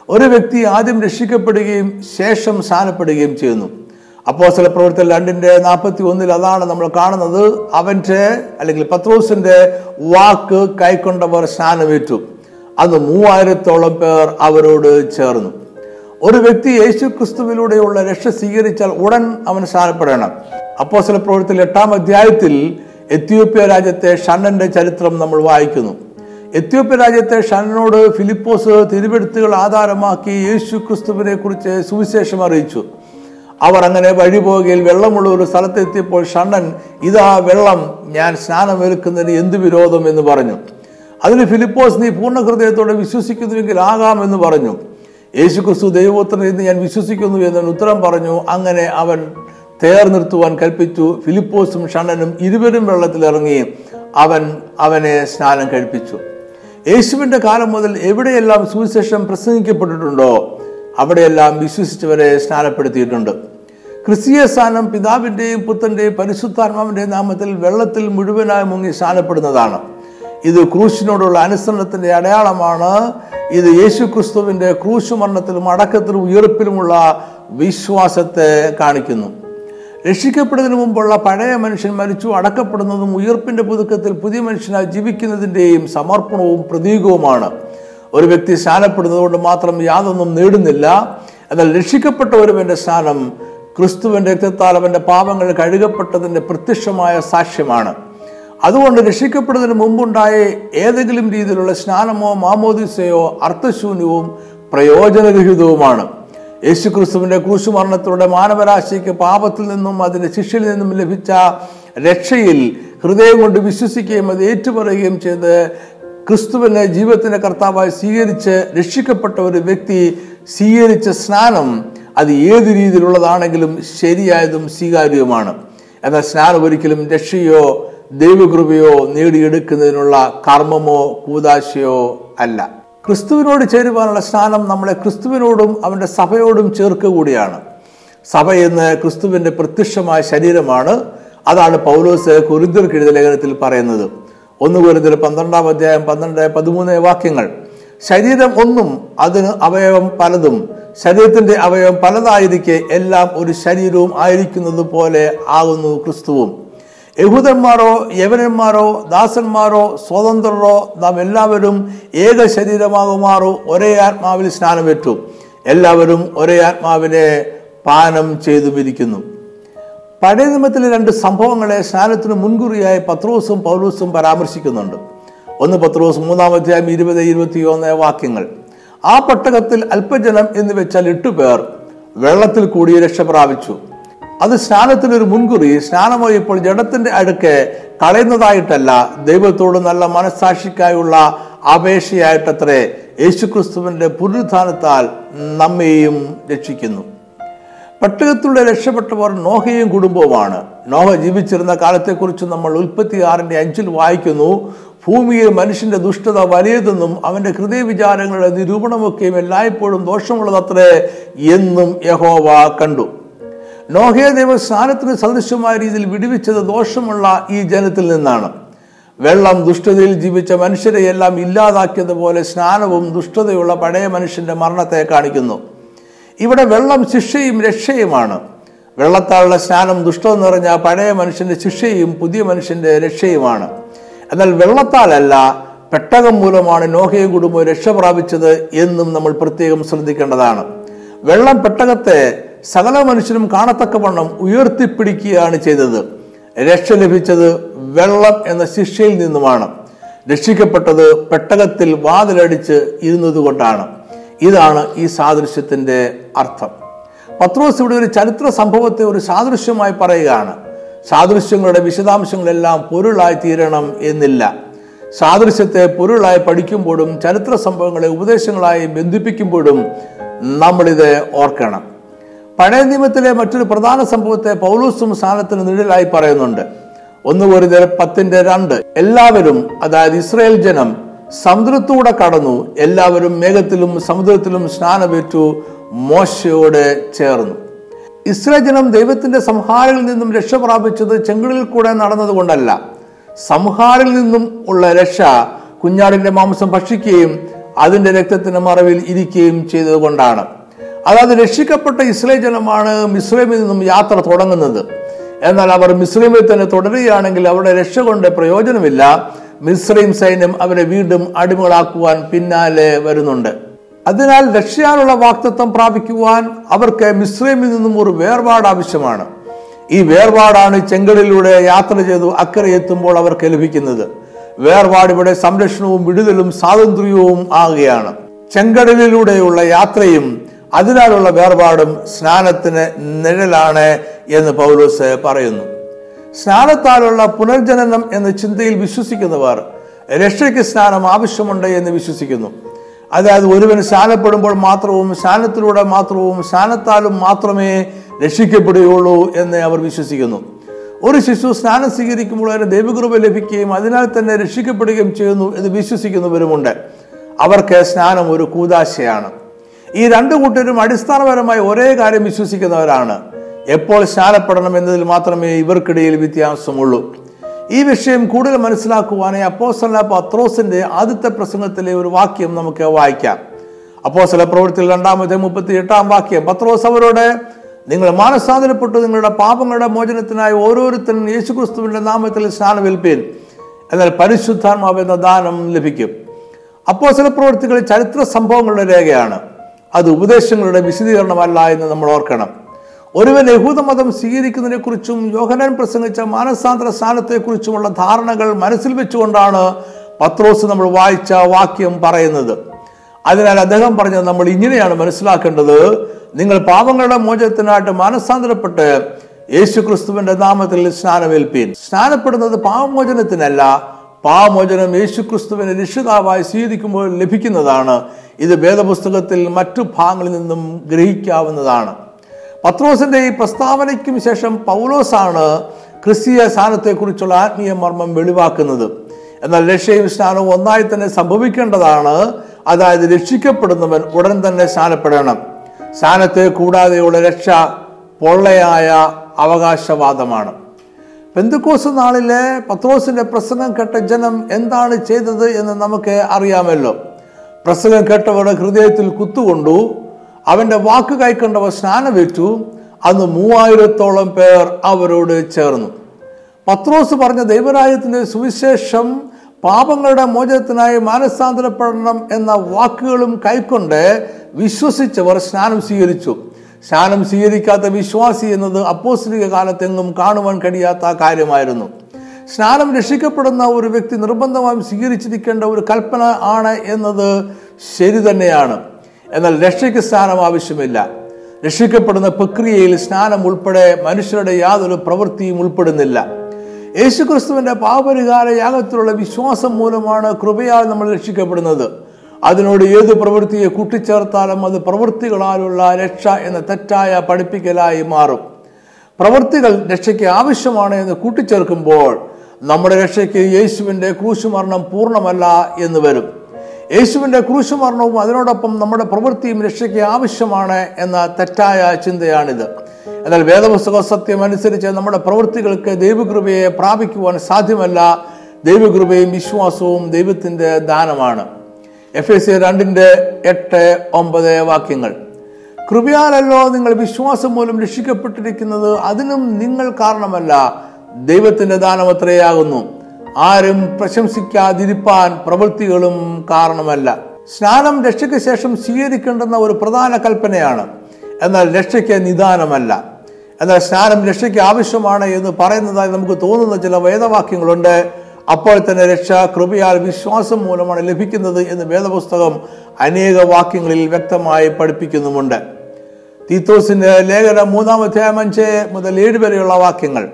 ഒരു വ്യക്തി ആദ്യം രക്ഷിക്കപ്പെടുകയും ശേഷം സ്നാനപ്പെടുകയും ചെയ്യുന്നു. അപ്പോൾ ചില പ്രവർത്തനം രണ്ടിന്റെ നാൽപ്പത്തി ഒന്നിൽ അതാണ് നമ്മൾ കാണുന്നത്. അവന്റെ അല്ലെങ്കിൽ പത്രോസിന്റെ വാക്ക് കൈക്കൊണ്ടവർ സ്നാനമേറ്റു. അന്ന് മൂവായിരത്തോളം പേർ അവരോട് ചേർന്നു. ഒരു വ്യക്തി യേശു ക്രിസ്തുവിലൂടെയുള്ള രക്ഷ സ്വീകരിച്ചാൽ ഉടൻ അവൻ സ്നാനപ്പെടണം അപ്പോ ചില പ്രവർത്തനം എട്ടാം അധ്യായത്തിൽ എത്യോപ്യ രാജ്യത്തെ ഷണ്ണന്റെ ചരിത്രം നമ്മൾ വായിക്കുന്നു. എത്യോപ്യ രാജ്യത്തെ ഷണ്ണനോട് ഫിലിപ്പോസ് തിരുവെടുത്തുകൾ ആധാരമാക്കി യേശു ക്രിസ്തുവിനെ കുറിച്ച് സുവിശേഷം അറിയിച്ചു. അവർ അങ്ങനെ വഴിപോകയിൽ വെള്ളമുള്ള ഒരു സ്ഥലത്തെത്തിയപ്പോൾ ഷണ്ണൻ ഇതാ വെള്ളം ഞാൻ സ്നാനമേൽക്കുന്നതിന് എന്ത് വിരോധം? എന്ന് പറഞ്ഞു. അതിന് ഫിലിപ്പോസ് നീ പൂർണ ഹൃദയത്തോടെ വിശ്വസിക്കുന്നുവെങ്കിൽ ആകാം എന്ന് പറഞ്ഞു. യേശുക്രിസ്തു ദൈവപുത്രൻ എന്ന് ഞാൻ വിശ്വസിക്കുന്നു എന്ന് ഉത്തരം പറഞ്ഞു. അങ്ങനെ അവൻ തേർ നിർത്തുവാൻ കൽപ്പിച്ചു. ഫിലിപ്പോസും ഷണനും ഇരുവരും വെള്ളത്തിലിറങ്ങി അവൻ അവനെ സ്നാനം കഴിപ്പിച്ചു. യേശുവിന്റെ കാലം മുതൽ എവിടെയെല്ലാം സുവിശേഷം പ്രസംഗിക്കപ്പെട്ടിട്ടുണ്ടോ അവിടെയെല്ലാം വിശ്വസിച്ചവരെ സ്നാനപ്പെടുത്തിയിട്ടുണ്ട്. ക്രിസ്തീയ സ്നാനം പിതാവിന്റെയും പുത്രന്റെയും പരിശുദ്ധാത്മാവിന്റെ നാമത്തിൽ വെള്ളത്തിൽ മുഴുവനായി മുങ്ങി സ്നാനപ്പെടുന്നതാണ്. ഇത് ക്രൂശിനോടുള്ള അനുസരണത്തിന്റെ അടയാളമാണ്. ഇത് യേശു ക്രിസ്തുവിന്റെ ക്രൂശുമരണത്തിലും അടക്കത്തിലും ഉയർപ്പിലുമുള്ള വിശ്വാസത്തെ കാണിക്കുന്നു. രക്ഷിക്കപ്പെടുന്നതിന് മുമ്പുള്ള പഴയ മനുഷ്യൻ മരിച്ചു അടക്കപ്പെടുന്നതും ഉയർപ്പിന്റെ പുതുക്കത്തിൽ പുതിയ മനുഷ്യനായി ജീവിക്കുന്നതിന്റെയും സമർപ്പണവും പ്രതീകവുമാണ്. ഒരു വ്യക്തി സ്നാനപ്പെടുന്നത് കൊണ്ട് മാത്രം യാതൊന്നും നേടുന്നില്ല. എന്നാൽ രക്ഷിക്കപ്പെട്ട ഒരുവന്റെ സ്നാനം ക്രിസ്തുവിന്റെ രക്തത്താൽ അവന്റെ പാപങ്ങൾ കഴുകപ്പെട്ടതിന്റെ പ്രത്യക്ഷമായ സാക്ഷ്യമാണ്. അതുകൊണ്ട് രക്ഷിക്കപ്പെടുന്നതിന് മുമ്പുണ്ടായ ഏതെങ്കിലും രീതിയിലുള്ള സ്നാനമോ മാമോദിസയോ അർത്ഥശൂന്യവും പ്രയോജനരഹിതവുമാണ്. യേശുക്രിസ്തുവിന്റെ ക്രൂശുമരണത്തിലൂടെ മാനവരാശിക്ക് പാപത്തിൽ നിന്നും അതിന്റെ ശിക്ഷയിൽ നിന്നും ലഭിച്ച രക്ഷയിൽ ഹൃദയം കൊണ്ട് വിശ്വസിക്കുകയും അത് ഏറ്റുപറയുകയും ചെയ്ത് ക്രിസ്തുവിനെ ജീവിതത്തിന്റെ കർത്താവായി സ്വീകരിച്ച് രക്ഷിക്കപ്പെട്ട ഒരു വ്യക്തി സ്വീകരിച്ച സ്നാനം അത് ഏത് രീതിയിലുള്ളതാണെങ്കിലും ശരിയായതും സ്വീകാര്യവുമാണ്. എന്നാൽ സ്നാനം ഒരിക്കലും രക്ഷയോ ദൈവകൃപയോ നേടിയെടുക്കുന്നതിനുള്ള കർമ്മമോ കൂതാശയോ അല്ല. ക്രിസ്തുവിനോട് ചേരുവാനുള്ള സ്നാനം നമ്മളെ ക്രിസ്തുവിനോടും അവന്റെ സഭയോടും ചേർക്കുക കൂടിയാണ് സഭ എന്ന് ക്രിസ്തുവിന്റെ പ്രത്യക്ഷമായ ശരീരമാണ്. അതാണ് പൗലോസ് കുരുന്തർക്ക് എഴുതിയ ലേഖനത്തിൽ പറയുന്നത്. ഒന്ന് കുരുന്തർ പന്ത്രണ്ടാം അധ്യായം പന്ത്രണ്ട് പതിമൂന്ന് വാക്യങ്ങൾ. ശരീരം ഒന്നും അതിന് അവയവം പലതും. ശരീരത്തിന്റെ അവയവം പലതായിരിക്കെ എല്ലാം ഒരു ശരീരവും ആയിരിക്കുന്നത് പോലെ ആകുന്നു ക്രിസ്തുവും. യഹൂദന്മാരോ യവനന്മാരോ ദാസന്മാരോ സ്വതന്ത്രരോ നാം എല്ലാവരും ഏക ശരീരമാകുമാറോ ഒരേ ആത്മാവിൽ സ്നാനമേറ്റു. എല്ലാവരും ഒരേ ആത്മാവിനെ പാനം ചെയ്തുമിരിക്കുന്നു. പഴയ നിയമത്തിലെ രണ്ട് സംഭവങ്ങളെ സ്നാനത്തിന് മുൻകുറിയായി പത്രോസും പൗലൂസും പരാമർശിക്കുന്നുണ്ട്. ഒന്ന് പത്രോസ് മൂന്നാം അധ്യായം ഇരുപത് ഇരുപത്തിയൊന്ന് വാക്യങ്ങൾ. ആ പട്ടകത്തിൽ അല്പജനം എന്ന് വെച്ചാൽ എട്ടുപേർ വെള്ളത്തിൽ കൂടി രക്ഷ പ്രാപിച്ചു അത് സ്നാനത്തിനൊരു മുൻകുറി. സ്നാനമോയപ്പോൾ ജഡത്തിന്റെ അടുക്ക് കളയുന്നതായിട്ടല്ല ദൈവത്തോട് നല്ല മനസ്സാക്ഷിക്കായുള്ള അപേക്ഷയായിട്ടത്രേ യേശുക്രിസ്തുവിന്റെ പുനരുത്ഥാനത്താൽ നമ്മെയും രക്ഷിക്കുന്നു. പട്ടികത്തിലൂടെ രക്ഷപ്പെട്ടവർ നോഹയും കുടുംബവുമാണ്. നോഹ ജീവിച്ചിരുന്ന കാലത്തെക്കുറിച്ച് നമ്മൾ ഉൽപ്പത്തി ആറിന്റെ അഞ്ചിൽ വായിക്കുന്നു. ഭൂമിയിൽ മനുഷ്യന്റെ ദുഷ്ടത വലിയതെന്നും അവന്റെ ഹൃദയവിചാരങ്ങളുടെ നിരൂപണമൊക്കെയും എല്ലായ്പ്പോഴും ദോഷമുള്ളതത്രേ എന്നും യഹോവ കണ്ടു. നോഹയെ ദൈവസ്ഥാനത്തിന് സദൃശ്യമായ രീതിയിൽ വിടുവിച്ചത് ദോഷമുള്ള ഈ ജനത്തിൽ നിന്നാണ്. വെള്ളം ദുഷ്ടതയിൽ ജീവിച്ച മനുഷ്യരെ എല്ലാം ഇല്ലാതാക്കിയതുപോലെ സ്നാനവും ദുഷ്ടതയുള്ള പഴയ മനുഷ്യന്റെ മരണത്തെ കാണിക്കുന്നു. ഇവിടെ വെള്ളം ശിക്ഷയും രക്ഷയുമാണ്. വെള്ളത്താലുള്ള സ്നാനം ദുഷ്ടം നിറഞ്ഞ പഴയ മനുഷ്യന്റെ ശിക്ഷയും പുതിയ മനുഷ്യന്റെ രക്ഷയുമാണ്. എന്നാൽ വെള്ളത്താലല്ല പെട്ടകം മൂലമാണ് നോഹയും കുടുംബവും രക്ഷ പ്രാപിച്ചത് എന്നും നമ്മൾ പ്രത്യേകം ശ്രദ്ധിക്കേണ്ടതാണ്. വെള്ളം പെട്ടകത്തെ സകല മനുഷ്യരും കാണത്തക്കവണ്ണം ഉയർത്തിപ്പിടിക്കുകയാണ് ചെയ്തത്. രക്ഷ ലഭിച്ചത് വെള്ളം എന്ന ശിക്ഷയിൽ നിന്നുമാണ്. രക്ഷിക്കപ്പെട്ടത് പെട്ടകത്തിൽ വാതിലടിച്ച് ഇരുന്നത് കൊണ്ടാണ് ഇതാണ് ഈ സാദൃശ്യത്തിന്റെ അർത്ഥം. പത്രോസ് ഇവിടെ ഒരു ചരിത്ര സംഭവത്തെ ഒരു സാദൃശ്യമായി പറയുകയാണ്. സാദൃശ്യങ്ങളുടെ വിശദാംശങ്ങളെല്ലാം പൊരുളായി തീരണം എന്നില്ല. സാദൃശ്യത്തെ പൊരുളായി പഠിക്കുമ്പോഴും ചരിത്ര സംഭവങ്ങളെ ഉപദേശങ്ങളായി ബന്ധിപ്പിക്കുമ്പോഴും നമ്മളിത് ഓർക്കണം. പഴയ നിയമത്തിലെ മറ്റൊരു പ്രധാന സംഭവത്തെ പൗലൂസും സ്ഥാനത്തിന് നിഴലായി പറയുന്നുണ്ട്. ഒന്ന് ഒരു പത്തിന്റെ രണ്ട്. എല്ലാവരും അതായത് ഇസ്രയേൽ ജനം സമുദ്രത്തൂടെ കടന്നു. എല്ലാവരും മേഘത്തിലും സമുദ്രത്തിലും സ്നാനമേറ്റു മോശയോട് ചേർന്നു. ഇസ്രായേൽ ജനം ദൈവത്തിന്റെ സംഹാരിൽ നിന്നും രക്ഷ പ്രാപിച്ചത് ചെങ്കടലിൽ കൂടെ നടന്നതുകൊണ്ടല്ല സംഹാരിൽ നിന്നും ഉള്ള രക്ഷ കുഞ്ഞാടിന്റെ മാംസം ഭക്ഷിക്കുകയും അതിന്റെ രക്തത്തിന്റെ മറവിൽ ഇരിക്കുകയും ചെയ്തതുകൊണ്ടാണ്. അതായത് രക്ഷിക്കപ്പെട്ട ഇസ്രായേൽ ജനമാണ് മിസ്രൈമിൽ നിന്നും യാത്ര തുടങ്ങുന്നത്. എന്നാൽ അവർ മിസ്രൈമിൽ തന്നെ തുടരുകയാണെങ്കിൽ അവരുടെ രക്ഷ കൊണ്ട് പ്രയോജനമില്ല. മിസ്രൈം സൈന്യം അവരെ വീണ്ടും അടിമകളാക്കുവാൻ പിന്നാലെ വരുന്നുണ്ട്. അതിനാൽ രക്ഷയാനുള്ള വാക്തത്വം പ്രാപിക്കുവാൻ അവർക്ക് മിസ്രൈമിൽ നിന്നും ഒരു വേർപാട് ആവശ്യമാണ്. ഈ വേർപാടാണ് ചെങ്കടലിലൂടെ യാത്ര ചെയ്തു അക്കരെ എത്തുമ്പോൾ അവർക്ക് ലഭിക്കുന്നത്. വേർപാട് ഇവിടെ സംരക്ഷണവും വിടുതലും സ്വാതന്ത്ര്യവും ആകുകയാണ്. ചെങ്കടലിലൂടെയുള്ള യാത്രയും അതിനാലുള്ള വേർപാടും സ്നാനത്തിന് നിഴലാണ് എന്ന് പൗലോസ് പറയുന്നു. സ്നാനത്താലുള്ള പുനർജനനം എന്ന ചിന്തയിൽ വിശ്വസിക്കുന്നവർ രക്ഷയ്ക്ക് സ്നാനം ആവശ്യമുണ്ട് എന്ന് വിശ്വസിക്കുന്നു. അതായത് ഒരുവൻ സ്നാനപ്പെടുമ്പോൾ മാത്രവും സ്നാനത്തിലൂടെ മാത്രവും സ്നാനത്താലും മാത്രമേ രക്ഷിക്കപ്പെടുകയുള്ളൂ എന്ന് അവർ വിശ്വസിക്കുന്നു. ഒരു ശിശു സ്നാനം സ്വീകരിക്കുമ്പോൾ അതിന് ദൈവകൃപ ലഭിക്കുകയും അതിനാൽ തന്നെ രക്ഷിക്കപ്പെടുകയും ചെയ്യുന്നു എന്ന് വിശ്വസിക്കുന്നവരുമുണ്ട്. അവർക്ക് സ്നാനം ഒരു കൂതാശയാണ്. ഈ രണ്ടു കൂട്ടരും അടിസ്ഥാനപരമായി ഒരേ കാര്യം വിശ്വസിക്കുന്നവരാണ്. എപ്പോൾ സ്നാനപ്പെടണം എന്നതിൽ മാത്രമേ ഇവർക്കിടയിൽ വ്യത്യാസമുള്ളൂ. ഈ വിഷയം കൂടുതൽ മനസ്സിലാക്കുവാനായി അപ്പോസല പത്രോസിന്റെ ആദ്യത്തെ പ്രസംഗത്തിലെ ഒരു വാക്യം നമുക്ക് വായിക്കാം. അപ്പോസല പ്രവൃത്തിയിൽ രണ്ടാമത്തെ മുപ്പത്തി എട്ടാം വാക്യം. പത്രോസ് അവരോട് നിങ്ങൾ മാനസാന്തരപ്പെട്ടു നിങ്ങളുടെ പാപങ്ങളുടെ മോചനത്തിനായി ഓരോരുത്തരും യേശുക്രിസ്തുവിന്റെ നാമത്തിൽ സ്നാനമേൽപ്പീൻ എന്നാൽ പരിശുദ്ധാത്മാവ് എന്ന ദാനം ലഭിക്കും. അപ്പോസല പ്രവൃത്തികൾ ചരിത്ര സംഭവങ്ങളുടെ രേഖയാണ്. അത് ഉപദേശങ്ങളുടെ വിശദീകരണമല്ല എന്ന് നമ്മൾ ഓർക്കണം. ഒരുവൻ യഹൂദമതം സ്വീകരിക്കുന്നതിനെ കുറിച്ചും യോഹനാൻ പ്രസംഗിച്ച മാനസാന്തര സ്ഥാനത്തെക്കുറിച്ചുമുള്ള ധാരണകൾ മനസ്സിൽ വെച്ചുകൊണ്ടാണ് പത്രോസ് നമ്മൾ വായിച്ച വാക്യം പറയുന്നത്. അതിനാൽ അദ്ദേഹം പറഞ്ഞത് നമ്മൾ ഇങ്ങനെയാണ് മനസ്സിലാക്കേണ്ടത്. നിങ്ങൾ പാപങ്ങളുടെ മോചനത്തിനായിട്ട് മാനസാന്തരപ്പെട്ട് യേശു ക്രിസ്തുവിന്റെ നാമത്തിൽ സ്നാനമേൽപ്പീൻ. സ്നാനപ്പെടുന്നത് പാപമോചനത്തിനല്ല പാപമോചനം യേശു ക്രിസ്തുവിനെ രക്ഷിതാവായി സ്വീകരിക്കുമ്പോൾ ലഭിക്കുന്നതാണ്. ഇത് വേദപുസ്തകത്തിൽ മറ്റു ഭാഗങ്ങളിൽ നിന്നും ഗ്രഹിക്കാവുന്നതാണ്. പത്രോസിന്റെ ഈ പ്രസ്താവനയ്ക്കും ശേഷം പൗലോസാണ് ക്രിസ്തീയ സ്ഥാനത്തെക്കുറിച്ചുള്ള ആത്മീയ മർമ്മം വെളിവാക്കുന്നത്. എന്നാൽ രക്ഷയും സ്നാനവും ഒന്നായി തന്നെ സംഭവിക്കേണ്ടതാണ്. അതായത് രക്ഷിക്കപ്പെടുന്നവൻ ഉടൻ തന്നെ സ്നാനപ്പെടണം. സ്നാനത്തെ കൂടാതെയുള്ള രക്ഷ പൊള്ളയായ അവകാശവാദമാണ്. പെന്തുക്കോസ് നാളിലെ പത്രോസിന്റെ പ്രസംഗം കേട്ട ജനം എന്താണ് ചെയ്തത് എന്ന് നമുക്ക് അറിയാമല്ലോ. പ്രസംഗം കേട്ടവരുടെ ഹൃദയത്തിൽ കുത്തുകൊണ്ടു അവന്റെ വാക്ക് കൈക്കൊണ്ടവർ സ്നാനമേറ്റു അന്ന് മൂവായിരത്തോളം പേർ അവരോട് ചേർന്നു. പത്രോസ് പറഞ്ഞ ദൈവരാജ്യത്തിന്റെ സുവിശേഷം പാപങ്ങളുടെ മോചനത്തിനായി മാനസാന്തരപ്പെടണം എന്ന വാക്കുകളും കൈക്കൊണ്ട് വിശ്വസിച്ചവർ സ്നാനം സ്വീകരിച്ചു. സ്നാനം സ്വീകരിക്കാത്ത വിശ്വാസി എന്നത് അപ്പോസ്ലിക കാലത്തെങ്ങും കാണുവാൻ കഴിയാത്ത കാര്യമായിരുന്നു. സ്നാനം രക്ഷിക്കപ്പെടുന്ന ഒരു വ്യക്തി നിർബന്ധമായും സ്വീകരിച്ചിരിക്കേണ്ട ഒരു കൽപ്പന ആണ് എന്നത് ശരി തന്നെയാണ്. എന്നാൽ രക്ഷയ്ക്ക് സ്നാനം ആവശ്യമില്ല. രക്ഷിക്കപ്പെടുന്ന പ്രക്രിയയിൽ സ്നാനം ഉൾപ്പെടെ മനുഷ്യരുടെ യാതൊരു പ്രവൃത്തിയും ഉൾപ്പെടുന്നില്ല. യേശുക്രിസ്തുവിന്റെ പാപരിഹാര യാഗത്തിലുള്ള വിശ്വാസം മൂലമാണ് കൃപയാൽ നമ്മൾ രക്ഷിക്കപ്പെടുന്നത്. അതിനോട് ഏത് പ്രവൃത്തിയെ കൂട്ടിച്ചേർത്താലും അത് പ്രവൃത്തികളാലുള്ള രക്ഷ എന്ന തെറ്റായ പഠിപ്പിക്കലായി മാറും. പ്രവൃത്തികൾ രക്ഷയ്ക്ക് ആവശ്യമാണ് എന്ന് കൂട്ടിച്ചേർക്കുമ്പോൾ നമ്മുടെ രക്ഷയ്ക്ക് യേശുവിന്റെ ക്രൂശുമരണം പൂർണമല്ല എന്ന് വരും. യേശുവിന്റെ ക്രൂശുമരണവും അതിനോടൊപ്പം നമ്മുടെ പ്രവൃത്തിയും രക്ഷയ്ക്ക് ആവശ്യമാണ് എന്ന തെറ്റായ ചിന്തയാണിത്. എന്നാൽ വേദപുസ്തക സത്യം അനുസരിച്ച് നമ്മുടെ പ്രവൃത്തികൾക്ക് ദൈവകൃപയെ പ്രാപിക്കുവാൻ സാധ്യമല്ല. ദൈവകൃപയും വിശ്വാസവും ദൈവത്തിന്റെ ദാനമാണ്. എഫ് എസ് രണ്ടിന്റെ എട്ട് ഒമ്പത് വാക്യങ്ങൾ. കൃപയാലല്ലോ നിങ്ങൾ വിശ്വാസം മൂലം രക്ഷിക്കപ്പെട്ടിരിക്കുന്നത്. അതിനും നിങ്ങൾ കാരണമല്ല. ദൈവത്തിന്റെ ദാനം അത്രയാകുന്നു. ആരും പ്രശംസിക്കാതിരിപ്പാൻ പ്രവൃത്തികളും കാരണമല്ല. സ്നാനം രക്ഷയ്ക്ക് ശേഷം സ്വീകരിക്കേണ്ടുന്ന ഒരു പ്രധാന കൽപ്പനയാണ്. എന്നാൽ രക്ഷയ്ക്ക് നിദാനമല്ല. എന്നാൽ സ്നാനം രക്ഷയ്ക്ക് ആവശ്യമാണ് എന്ന് പറയുന്നതായി നമുക്ക് തോന്നുന്ന ചില വേദവാക്യങ്ങളുണ്ട്. അപ്പോൾ തന്നെ രക്ഷ കൃപയാൽ വിശ്വാസം മൂലമാണ് ലഭിക്കുന്നത് എന്ന് വേദപുസ്തകം അനേക വാക്യങ്ങളിൽ വ്യക്തമായി പഠിപ്പിക്കുന്നുമുണ്ട്. തീത്തോസിന്റെ ലേഖനം മൂന്നാം അധ്യായം അഞ്ച് മുതൽ ഏഴ് വരെയുള്ള വാക്യങ്ങൾ.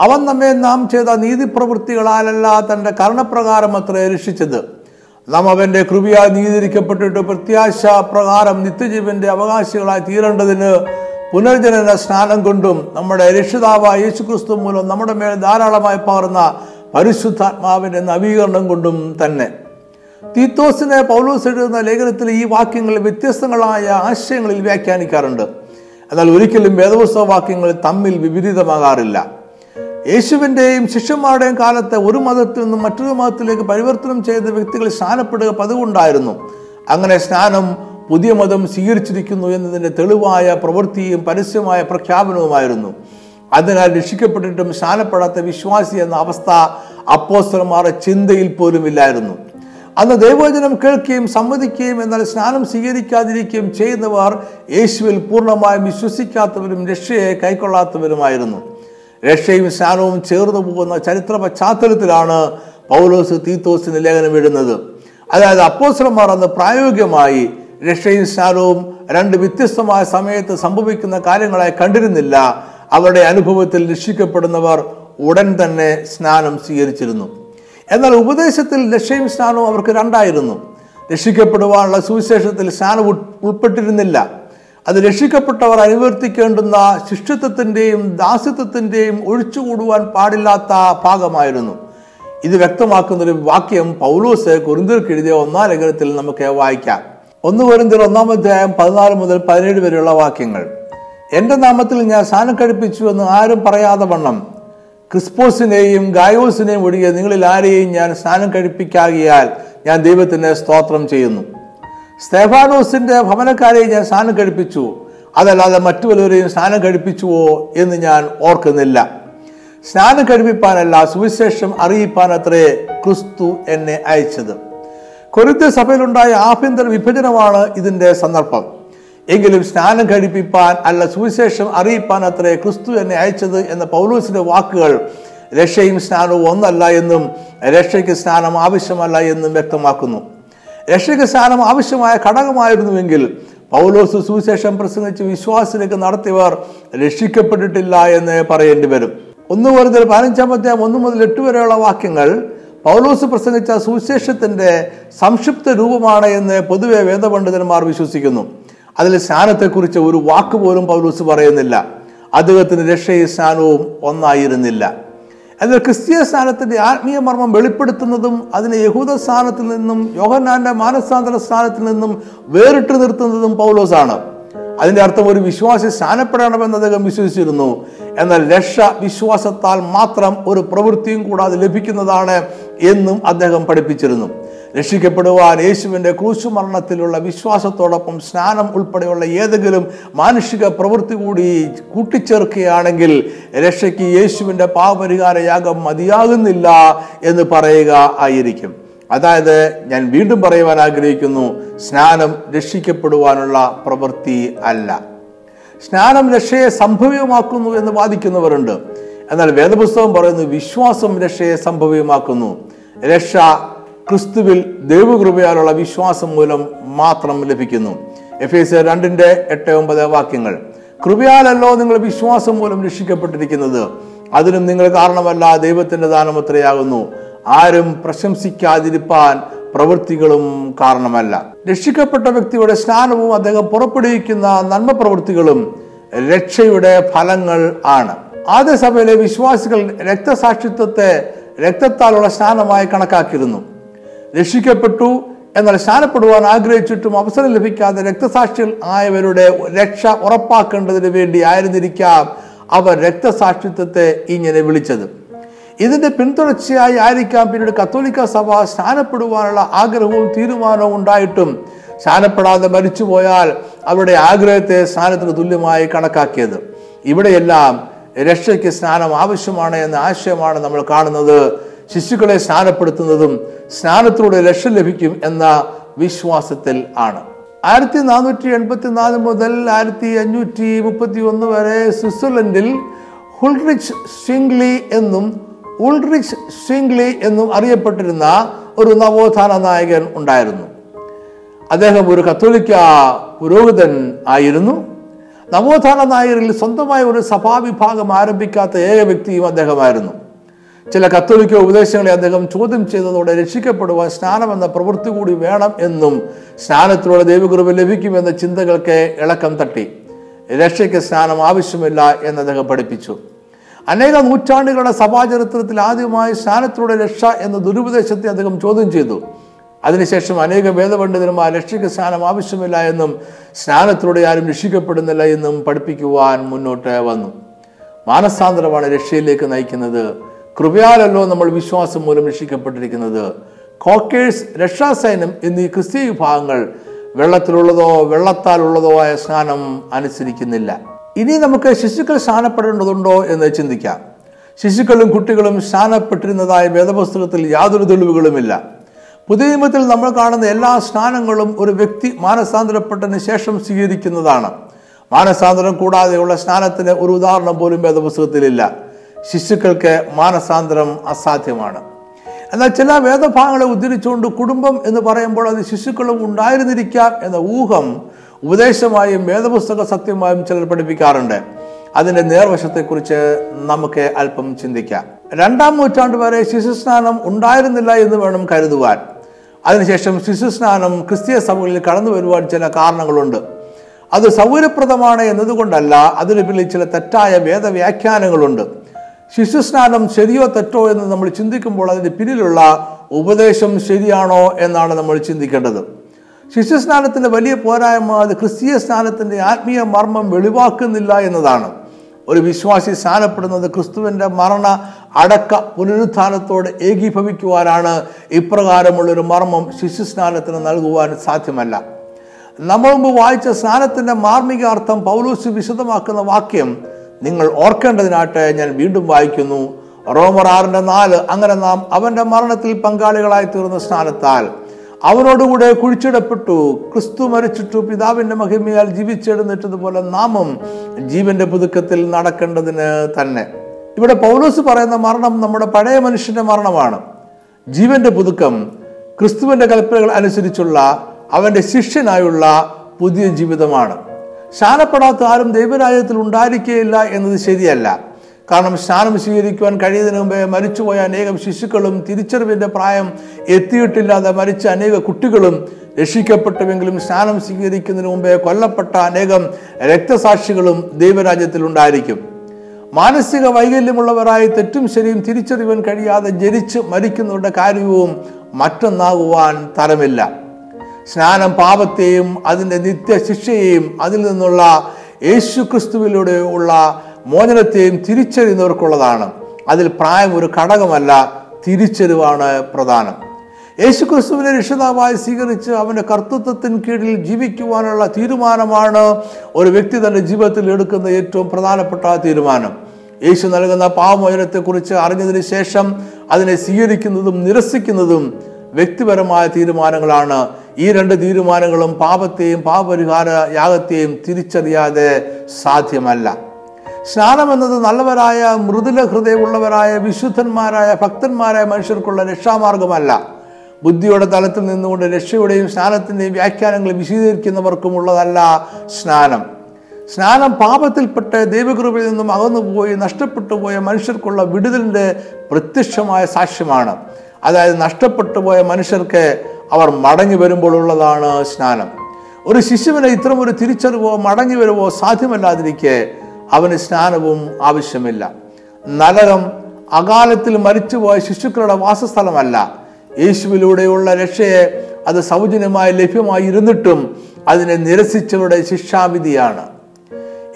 അവൻ നമ്മെ നാം ചെയ്ത നീതിപ്രവൃത്തികളാലല്ല തന്റെ കർണപ്രകാരം അത്ര രക്ഷിച്ചത്. നാം അവന്റെ കൃപയാൽ നീതിരിക്കപ്പെട്ടിട്ട് പ്രത്യാശ പ്രകാരം നിത്യജീവന്റെ അവകാശികളായി തീരേണ്ടതിന് പുനർജനന സ്നാനം കൊണ്ടും നമ്മുടെ രക്ഷിതാവായ യേശുക്രിസ്തു മൂലം നമ്മുടെ മേൽ ധാരാളമായി പകർന്ന പരിശുദ്ധാത്മാവിന്റെ നവീകരണം കൊണ്ടും തന്നെ. തീത്തോസിനെ പൗലോസ് എഴുതുന്ന ലേഖനത്തിൽ ഈ വാക്യങ്ങൾ വ്യത്യസ്തങ്ങളായ ആശയങ്ങളിൽ വ്യാഖ്യാനിക്കാറുണ്ട്. എന്നാൽ ഒരിക്കലും വേദപുസ്തക വാക്യങ്ങൾ തമ്മിൽ വിപരീതമാകാറില്ല. യേശുവിന്റെയും ശിഷ്യന്മാരുടെയും കാലത്ത് ഒരു മതത്തിൽ നിന്നും മറ്റൊരു മതത്തിലേക്ക് പരിവർത്തനം ചെയ്ത വ്യക്തികൾ സ്നാനപ്പെടുക പതിവുണ്ടായിരുന്നു. അങ്ങനെ സ്നാനം പുതിയ മതം സ്വീകരിച്ചിരിക്കുന്നു എന്നതിന്റെ തെളിവായ പ്രവൃത്തിയും പരസ്യമായ പ്രഖ്യാപനവുമായിരുന്നു. അതിനാൽ രക്ഷിക്കപ്പെട്ടിട്ടും സ്നാനപ്പെടാത്ത വിശ്വാസി എന്ന അവസ്ഥ അപ്പോസ്റ്റർമാരുടെ ചിന്തയിൽ പോലും ഇല്ലായിരുന്നു. അന്ന് ദൈവവചനം കേൾക്കുകയും സമ്മതിക്കുകയും എന്നാൽ സ്നാനം സ്വീകരിക്കാതിരിക്കുകയും ചെയ്യുന്നവർ യേശുവിൽ പൂർണമായും വിശ്വസിക്കാത്തവരും രക്ഷയെ കൈക്കൊള്ളാത്തവരുമായിരുന്നു. രക്ഷയും സ്നാനവും ചേർന്നു പോകുന്ന ചരിത്ര പശ്ചാത്തലത്തിലാണ് പൗലോസ് തീത്തോസിന് ലേഖനം എഴുതുന്നത്. അതായത് അപ്പോസ്ലന്മാർ അന്ന് പ്രായോഗികമായി രക്ഷയും സ്നാനവും രണ്ട് വ്യത്യസ്തമായ സമയത്ത് സംഭവിക്കുന്ന കാര്യങ്ങളെ കണ്ടിരുന്നില്ല. അവരുടെ അനുഭവത്തിൽ രക്ഷിക്കപ്പെടുന്നവർ ഉടൻ തന്നെ സ്നാനം സ്വീകരിച്ചിരുന്നു. എന്നാൽ ഉപദേശത്തിൽ രക്ഷയും സ്നാനവും അവർക്ക് രണ്ടായിരുന്നു. രക്ഷിക്കപ്പെടുവാനുള്ള സുവിശേഷത്തിൽ സ്നാനം ഉൾ- ഉൾപ്പെട്ടിരുന്നില്ല. അത് രക്ഷിക്കപ്പെട്ടവർ അനുവർത്തിക്കേണ്ടുന്ന ശിഷ്യത്വത്തിന്റെയും ദാസ്യത്വത്തിന്റെയും ഒഴിച്ചുകൂടുവാൻ പാടില്ലാത്ത ഭാഗമായിരുന്നു. ഇത് വ്യക്തമാക്കുന്ന ഒരു വാക്യം പൗലോസ് കുരുന്തിർക്കെഴുതിയ ഒന്നാം ലേഖനത്തിൽ നമുക്ക് വായിക്കാം. ഒന്ന് കുരുന്തിർ ഒന്നാം അധ്യായം പതിനാല് മുതൽ പതിനേഴ് വരെയുള്ള വാക്യങ്ങൾ. എന്റെ നാമത്തിൽ ഞാൻ സ്ഥാനം കഴിപ്പിച്ചു എന്ന് ആരും പറയാതെ വണ്ണം. ക്രിസ്പോസിനെയും ഗായോസിനെയും ഒഴികെ നിങ്ങളിൽ ആരെയും ഞാൻ സ്നാനം കഴിപ്പിക്കാകിയാൽ ഞാൻ ദൈവത്തിന് സ്തോത്രം ചെയ്യുന്നു. സ്തേഫാനോസിന്റെ ഭവനക്കാരെ ഞാൻ സ്നാനം കഴിപ്പിച്ചു. അതല്ലാതെ മറ്റു വല്ലവരെയും സ്നാനം കഴിപ്പിച്ചുവോ എന്ന് ഞാൻ ഓർക്കുന്നില്ല. സ്നാനം കഴിപ്പിപ്പാനല്ല സുവിശേഷം അറിയിപ്പാൻ അത്രേ ക്രിസ്തു എന്നെ അയച്ചത്. കൊരുത്ത സഭയിലുണ്ടായ ആഭ്യന്തര വിഭജനമാണ് ഇതിന്റെ സന്ദർഭം. എങ്കിലും സ്നാനം കഴിപ്പിപ്പാൻ അല്ല സുവിശേഷം അറിയിപ്പാൻ അത്രേ ക്രിസ്തു എന്നെ അയച്ചത് എന്ന പൗലൂസിന്റെ വാക്കുകൾ രക്ഷയും സ്നാനവും ഒന്നല്ല എന്നും രക്ഷയ്ക്ക് സ്നാനം ആവശ്യമല്ല എന്നും വ്യക്തമാക്കുന്നു. രക്ഷയ്ക്ക് സ്ഥാനം ആവശ്യമായ ഘടകമായിരുന്നുവെങ്കിൽ പൗലോസ് സുവിശേഷം പ്രസംഗിച്ച് വിശ്വാസത്തിലേക്ക് നടത്തിയവർ രക്ഷിക്കപ്പെട്ടിട്ടില്ല എന്ന് പറയേണ്ടി വരും. ഒന്ന് മുതൽ പതിനഞ്ചാമത്തെ ഒന്ന് മുതൽ എട്ട് വരെയുള്ള വാക്യങ്ങൾ പൗലോസ് പ്രസംഗിച്ച സുവിശേഷത്തിന്റെ സംക്ഷിപ്ത രൂപമാണ് എന്ന് പൊതുവെ വേദപണ്ഡിതന്മാർ വിശ്വസിക്കുന്നു. അതിൽ സ്നാനത്തെക്കുറിച്ച് ഒരു വാക്ക് പോലും പൗലോസ് പറയുന്നില്ല. അദ്ദേഹത്തിന് രക്ഷയും സ്നാനവും ഒന്നായിരുന്നില്ല. എന്നാൽ ക്രിസ്തീയ സ്ഥാനത്തിന്റെ ആത്മീയ മർമ്മം വെളിപ്പെടുത്തുന്നതും അതിനെ യഹൂദ സ്ഥാനത്തിൽ നിന്നും യോഹന്നാന്റെ മാനസാന്തര സ്ഥാനത്തിൽ നിന്നും വേറിട്ട് നിർത്തുന്നതും പൗലോസാണ്. അതിന്റെ അർത്ഥം ഒരു വിശ്വാസി സ്ഥാനപ്പെടണമെന്ന് അദ്ദേഹം വിശ്വസിച്ചിരുന്നു. എന്നാൽ രക്ഷ വിശ്വാസത്താൽ മാത്രം ഒരു പ്രവൃത്തിയും കൂടാതെ ലഭിക്കുന്നതാണ് എന്നും അദ്ദേഹം പഠിപ്പിച്ചിരുന്നു. രക്ഷിക്കപ്പെടുവാൻ യേശുവിന്റെ ക്രൂശുമരണത്തിലുള്ള വിശ്വാസത്തോടൊപ്പം സ്നാനം ഉൾപ്പെടെയുള്ള ഏതെങ്കിലും മാനുഷിക പ്രവൃത്തി കൂടി കൂട്ടിച്ചേർക്കുകയാണെങ്കിൽ രക്ഷയ്ക്ക് യേശുവിന്റെ പാപപരിഹാര യാഗം മതിയാകുന്നില്ല എന്ന് പറയുക ആയിരിക്കും. അതായത് ഞാൻ വീണ്ടും പറയുവാൻ ആഗ്രഹിക്കുന്നു സ്നാനം രക്ഷിക്കപ്പെടുവാനുള്ള പ്രവൃത്തി അല്ല. സ്നാനം രക്ഷയെ സംഭവ്യമാക്കുന്നു എന്ന് വാദിക്കുന്നവരുണ്ട്. എന്നാൽ വേദപുസ്തകം പറയുന്നു വിശ്വാസം രക്ഷയെ സംഭവ്യമാക്കുന്നു. രക്ഷ ക്രിസ്തുവിൽ ദൈവകൃപയാലുള്ള വിശ്വാസം മൂലം മാത്രം ലഭിക്കുന്നു. എഫ് എസ് രണ്ടിന്റെ എട്ട് ഒമ്പത് വാക്യങ്ങൾ. കൃപയാലല്ലോ നിങ്ങൾ വിശ്വാസം മൂലം രക്ഷിക്കപ്പെട്ടിരിക്കുന്നത്. അതിനും നിങ്ങൾ കാരണമല്ല ദൈവത്തിന്റെ ദാനമത്രയാകുന്നു. ആരും പ്രശംസിക്കാതിരിപ്പാൻ പ്രവൃത്തികളും കാരണമല്ല. രക്ഷിക്കപ്പെട്ട വ്യക്തിയുടെ സ്നാനവും അദ്ദേഹം പുറപ്പെടുവിക്കുന്ന നന്മ പ്രവൃത്തികളും രക്ഷയുടെ ഫലങ്ങൾ ആണ്. ആദ്യ സഭയിലെ വിശ്വാസികൾ രക്തസാക്ഷിത്വത്തെ രക്തത്താലുള്ള സ്നാനമായി കണക്കാക്കിയിരുന്നു. രക്ഷിക്കപ്പെട്ടു എന്നാൽ സ്നാനപ്പെടുവാൻ ആഗ്രഹിച്ചിട്ടും അവസരം ലഭിക്കാതെ രക്തസാക്ഷികൾ ആയവരുടെ രക്ഷ ഉറപ്പാക്കേണ്ടതിന് വേണ്ടി ആയിരുന്നിരിക്കാം അവർ രക്തസാക്ഷിത്വത്തെ ഇങ്ങനെ വിളിച്ചത്. ഇതിന്റെ പിന്തുടർച്ചയായി ആയിരിക്കാം പിന്നീട് കത്തോലിക്ക സഭ സ്നാനപ്പെടുവാനുള്ള ആഗ്രഹവും തീരുമാനവും ഉണ്ടായിട്ടും. സ്നാനപ്പെടാതെ മരിച്ചുപോയാൽ അവരുടെ ആഗ്രഹത്തെ സ്നാനത്തിന് തുല്യമായി കണക്കാക്കിയത്. ഇവിടെയെല്ലാം രക്ഷയ്ക്ക് സ്നാനം ആവശ്യമാണ് എന്ന ആശയമാണ് നമ്മൾ കാണുന്നത്. ശിശുക്കളെ സ്നാനപ്പെടുത്തുന്നതും സ്നാനത്തിലൂടെ രക്ഷ ലഭിക്കും എന്ന വിശ്വാസത്തിൽ ആണ്. ആയിരത്തി നാനൂറ്റി എൺപത്തി നാല് മുതൽ ആയിരത്തി അഞ്ഞൂറ്റി മുപ്പത്തി ഒന്ന് വരെ സ്വിറ്റ്സർലൻഡിൽ ഹുൾറിച്ച് സ്വിംഗ്ലി എന്നും ഉൾറിച്ച് സ്വിംഗ്ലി എന്നും അറിയപ്പെട്ടിരുന്ന ഒരു നവോത്ഥാന നായകൻ ഉണ്ടായിരുന്നു. അദ്ദേഹം ഒരു കത്തോലിക്ക പുരോഹിതൻ ആയിരുന്നു. നവോത്ഥാന നായകരിൽ സ്വന്തമായ ഒരു സഭാവിഭാഗം ആരംഭിക്കാത്ത ഏക വ്യക്തിയും അദ്ദേഹമായിരുന്നു. ചില കത്തോലിക്ക ഉപദേശങ്ങളെ അദ്ദേഹം ചോദ്യം ചെയ്തതോടെ രക്ഷിക്കപ്പെടുവാൻ സ്നാനം എന്ന പ്രവൃത്തി കൂടി വേണം എന്നും സ്നാനത്തിലൂടെ ദൈവകൃപ ലഭിക്കുമെന്ന ചിന്തകൾക്ക് ഇളക്കം തട്ടി. രക്ഷയ്ക്ക് സ്നാനം ആവശ്യമില്ല എന്ന് അദ്ദേഹം പഠിപ്പിച്ചു. അനേക നൂറ്റാണ്ടുകളുടെ സഭാചരിത്രത്തിൽ ആദ്യമായി സ്നാനത്തിലൂടെ രക്ഷ എന്ന ദുരുപദേശത്തെ അദ്ദേഹം ചോദ്യം ചെയ്തു. അതിനുശേഷം അനേക വേദപണ്ഡിതന്മാർ രക്ഷയ്ക്ക് സ്നാനം ആവശ്യമില്ല എന്നും സ്നാനത്തിലൂടെ ആരും രക്ഷിക്കപ്പെടുന്നില്ല എന്നും പഠിപ്പിക്കുവാൻ മുന്നോട്ട് വന്നു. മാനസാന്തരമാണ് രക്ഷയിലേക്ക് നയിക്കുന്നത്. കൃപയാലല്ലോ നമ്മൾ വിശ്വാസം മൂലം രക്ഷിക്കപ്പെട്ടിരിക്കുന്നത്. കോക്കേഴ്സ് രക്ഷാസൈന്യം എന്നീ ക്രിസ്തീയ വിഭാഗങ്ങൾ വെള്ളത്തിലുള്ളതോ വെള്ളത്താലുള്ളതോ ആയ സ്നാനം അനുസരിക്കുന്നില്ല. ഇനി നമുക്ക് ശിശുക്കൾ സ്ഥാനപ്പെടേണ്ടതുണ്ടോ എന്ന് ചിന്തിക്കാം. ശിശുക്കളും കുട്ടികളും സ്നാനപ്പെട്ടിരുന്നതായ വേദപുസ്തകത്തിൽ യാതൊരു തെളിവുകളുമില്ല. പുതിയ നിയമത്തിൽ നമ്മൾ കാണുന്ന എല്ലാ സ്നാനങ്ങളും ഒരു വ്യക്തി മാനസാന്തരപ്പെട്ടതിന് ശേഷം സ്വീകരിക്കുന്നതാണ്. മാനസാന്തരം കൂടാതെയുള്ള സ്നാനത്തിന് ഒരു ഉദാഹരണം പോലും വേദപുസ്തകത്തിലില്ല. ശിശുക്കൾക്ക് മാനസാന്തരം അസാധ്യമാണ്. എന്നാൽ ചില വേദഭാഗങ്ങളെ ഉദ്ധരിച്ചുകൊണ്ട് കുടുംബം എന്ന് പറയുമ്പോൾ അത് ശിശുക്കളും ഉണ്ടായിരുന്നിരിക്കാം എന്ന ഊഹം ഉപദേശമായും വേദപുസ്തക സത്യമായും ചിലർ പഠിപ്പിക്കാറുണ്ട്. അതിന്റെ നേർവശത്തെക്കുറിച്ച് നമുക്ക് അല്പം ചിന്തിക്കാം. രണ്ടാം നൂറ്റാണ്ട് വരെ ശിശുസ്നാനം ഉണ്ടായിരുന്നില്ല എന്ന് വേണം കരുതുവാൻ. അതിനുശേഷം ശിശുസ്നാനം ക്രിസ്തീയ സഭകളിൽ കടന്നു വരുവാൻ ചില കാരണങ്ങളുണ്ട്. അത് സൗകര്യപ്രദമാണ് എന്നതുകൊണ്ടല്ല അതിന് പിന്നിൽ ചില തെറ്റായ വേദവ്യാഖ്യാനങ്ങളുണ്ട്. ശിശുസ്നാനം ശരിയോ തെറ്റോ എന്ന് നമ്മൾ ചിന്തിക്കുമ്പോൾ അതിന് പിന്നിലുള്ള ഉപദേശം ശരിയാണോ എന്നാണ് നമ്മൾ ചിന്തിക്കേണ്ടത്. ശിശുസ്നാനത്തിന്റെ വലിയ പോരായ്മ അത് ക്രിസ്തീയ സ്നാനത്തിന്റെ ആത്മീയ മർമ്മം വെളിവാക്കുന്നില്ല എന്നതാണ്. ഒരു വിശ്വാസി സ്നാനപ്പെടുന്നത് ക്രിസ്തുവിന്റെ മരണ അടക്ക പുനരുത്ഥാനത്തോട് ഏകീഭവിക്കുവാനാണ് ഇപ്രകാരമുള്ളൊരു മർമ്മം ശിശുസ്നാനത്തിന് നൽകുവാൻ സാധ്യമല്ല. നമ്മൾ മുമ്പ് വായിച്ച സ്നാനത്തിന്റെ മാർമികാർത്ഥം പൗലൂസ് വിശദമാക്കുന്ന വാക്യം നിങ്ങൾ ഓർക്കേണ്ടതിനായിട്ട് ഞാൻ വീണ്ടും വായിക്കുന്നു. റോമർ ആറിന്റെ നാല് അങ്ങനെ നാം അവന്റെ മരണത്തിൽ പങ്കാളികളായി തീർന്ന സ്നാനത്താൽ അവനോടുകൂടെ കുഴിച്ചിടപ്പെട്ടു. ക്രിസ്തു മരിച്ചിട്ടു. പിതാവിന്റെ മഹിമയാൽ ജീവിച്ചെഴുന്നേറ്റതുപോലെ നാമം ജീവന്റെ പുതുക്കത്തിൽ നടക്കേണ്ടതിന് തന്നെ. ഇവിടെ പൗലോസ് പറയുന്ന മരണം നമ്മുടെ പഴയ മനുഷ്യന്റെ മരണമാണ്. ജീവന്റെ പുതുക്കം ക്രിസ്തുവിന്റെ കൽപ്പനകൾ അനുസരിച്ചുള്ള അവന്റെ ശിഷ്യനായുള്ള പുതിയ ജീവിതമാണ്. ശാലപ്പെടാത്ത ആരും ദൈവരാജ്യത്തിൽ ഉണ്ടായിരിക്കുകയില്ല എന്നത് ശരിയല്ല. കാരണം സ്നാനം സ്വീകരിക്കുവാൻ കഴിയുന്നതിന് മുമ്പേ മരിച്ചുപോയ അനേകം ശിശുക്കളും തിരിച്ചറിവിന്റെ പ്രായം എത്തിയിട്ടില്ലാതെ മരിച്ച അനേക കുട്ടികളും രക്ഷിക്കപ്പെട്ടുവെങ്കിലും സ്നാനം സ്വീകരിക്കുന്നതിന് മുമ്പേ കൊല്ലപ്പെട്ട അനേകം രക്തസാക്ഷികളും ദൈവരാജ്യത്തിൽ ഉണ്ടായിരിക്കും മാനസിക വൈകല്യമുള്ളവരായി തെറ്റും ശരിയും തിരിച്ചറിയുവാൻ കഴിയാതെ ജനിച്ച് മരിക്കുന്നവരുടെ കാര്യവും മറ്റൊന്നാകുവാൻ തരമില്ല. സ്നാനം പാപത്തെയും അതിന്റെ നിത്യശിക്ഷയെയും അതിൽ നിന്നുള്ള യേശു ക്രിസ്തുവിലൂടെ ഉള്ള മോചനത്തെയും തിരിച്ചറിയുന്നവർക്കുള്ളതാണ്. അതിൽ പ്രായം ഒരു ഘടകമല്ല തിരിച്ചറിവാണ് പ്രധാനം. യേശുക്രിസ്തുവിനെ രക്ഷിതാവായി സ്വീകരിച്ച് അവന്റെ കർത്തൃത്വത്തിന് കീഴിൽ ജീവിക്കുവാനുള്ള തീരുമാനമാണ് ഒരു വ്യക്തി തന്റെ ജീവിതത്തിൽ എടുക്കുന്ന ഏറ്റവും പ്രധാനപ്പെട്ട തീരുമാനം. യേശു നൽകുന്ന പാവമോചനത്തെക്കുറിച്ച് അറിഞ്ഞതിന് ശേഷം അതിനെ സ്വീകരിക്കുന്നതും നിരസിക്കുന്നതും വ്യക്തിപരമായ തീരുമാനങ്ങളാണ്. ഈ രണ്ട് തീരുമാനങ്ങളും പാപത്തെയും പാപപരിഹാര യാഗത്തെയും തിരിച്ചറിയാതെ സാധ്യമല്ല. സ്നാനം എന്നത് നല്ലവരായ മൃദുല ഹൃദയമുള്ളവരായ വിശുദ്ധന്മാരായ ഭക്തന്മാരായ മനുഷ്യർക്കുള്ള രക്ഷാമാർഗമല്ല. ബുദ്ധിയുടെ തലത്തിൽ നിന്നുകൊണ്ട് രക്ഷയുടെയും സ്നാനത്തിന്റെയും വ്യാഖ്യാനങ്ങൾ വിശദീകരിക്കുന്നവർക്കുമുള്ളതല്ല സ്നാനം. സ്നാനം പാപത്തിൽപ്പെട്ട് ദൈവകൃപയിൽ നിന്നും അകന്നുപോയി നഷ്ടപ്പെട്ടു പോയ മനുഷ്യർക്കുള്ള വിടുതലിന്റെ പ്രത്യക്ഷമായ സാക്ഷ്യമാണ്. അതായത് നഷ്ടപ്പെട്ടു പോയ മനുഷ്യർക്ക് അവർ മടങ്ങി വരുമ്പോഴുള്ളതാണ് സ്നാനം. ഒരു ശിശുവിനെ ഇത്തരം ഒരു തിരിച്ചറിവോ മടങ്ങി വരുവോ സാധ്യമല്ലാതിരിക്കെ അവന് സ്നാനവും ആവശ്യമില്ല. നരകം അകാലത്തിൽ മരിച്ചുപോയ ശിശുക്കളുടെ വാസസ്ഥലമല്ല. യേശുവിലൂടെയുള്ള രക്ഷയെ അത് സൗജന്യമായി ലഭ്യമായിരുന്നിട്ടും അതിനെ നിരസിച്ചവരുടെ ശിക്ഷാവിധിയാണ്.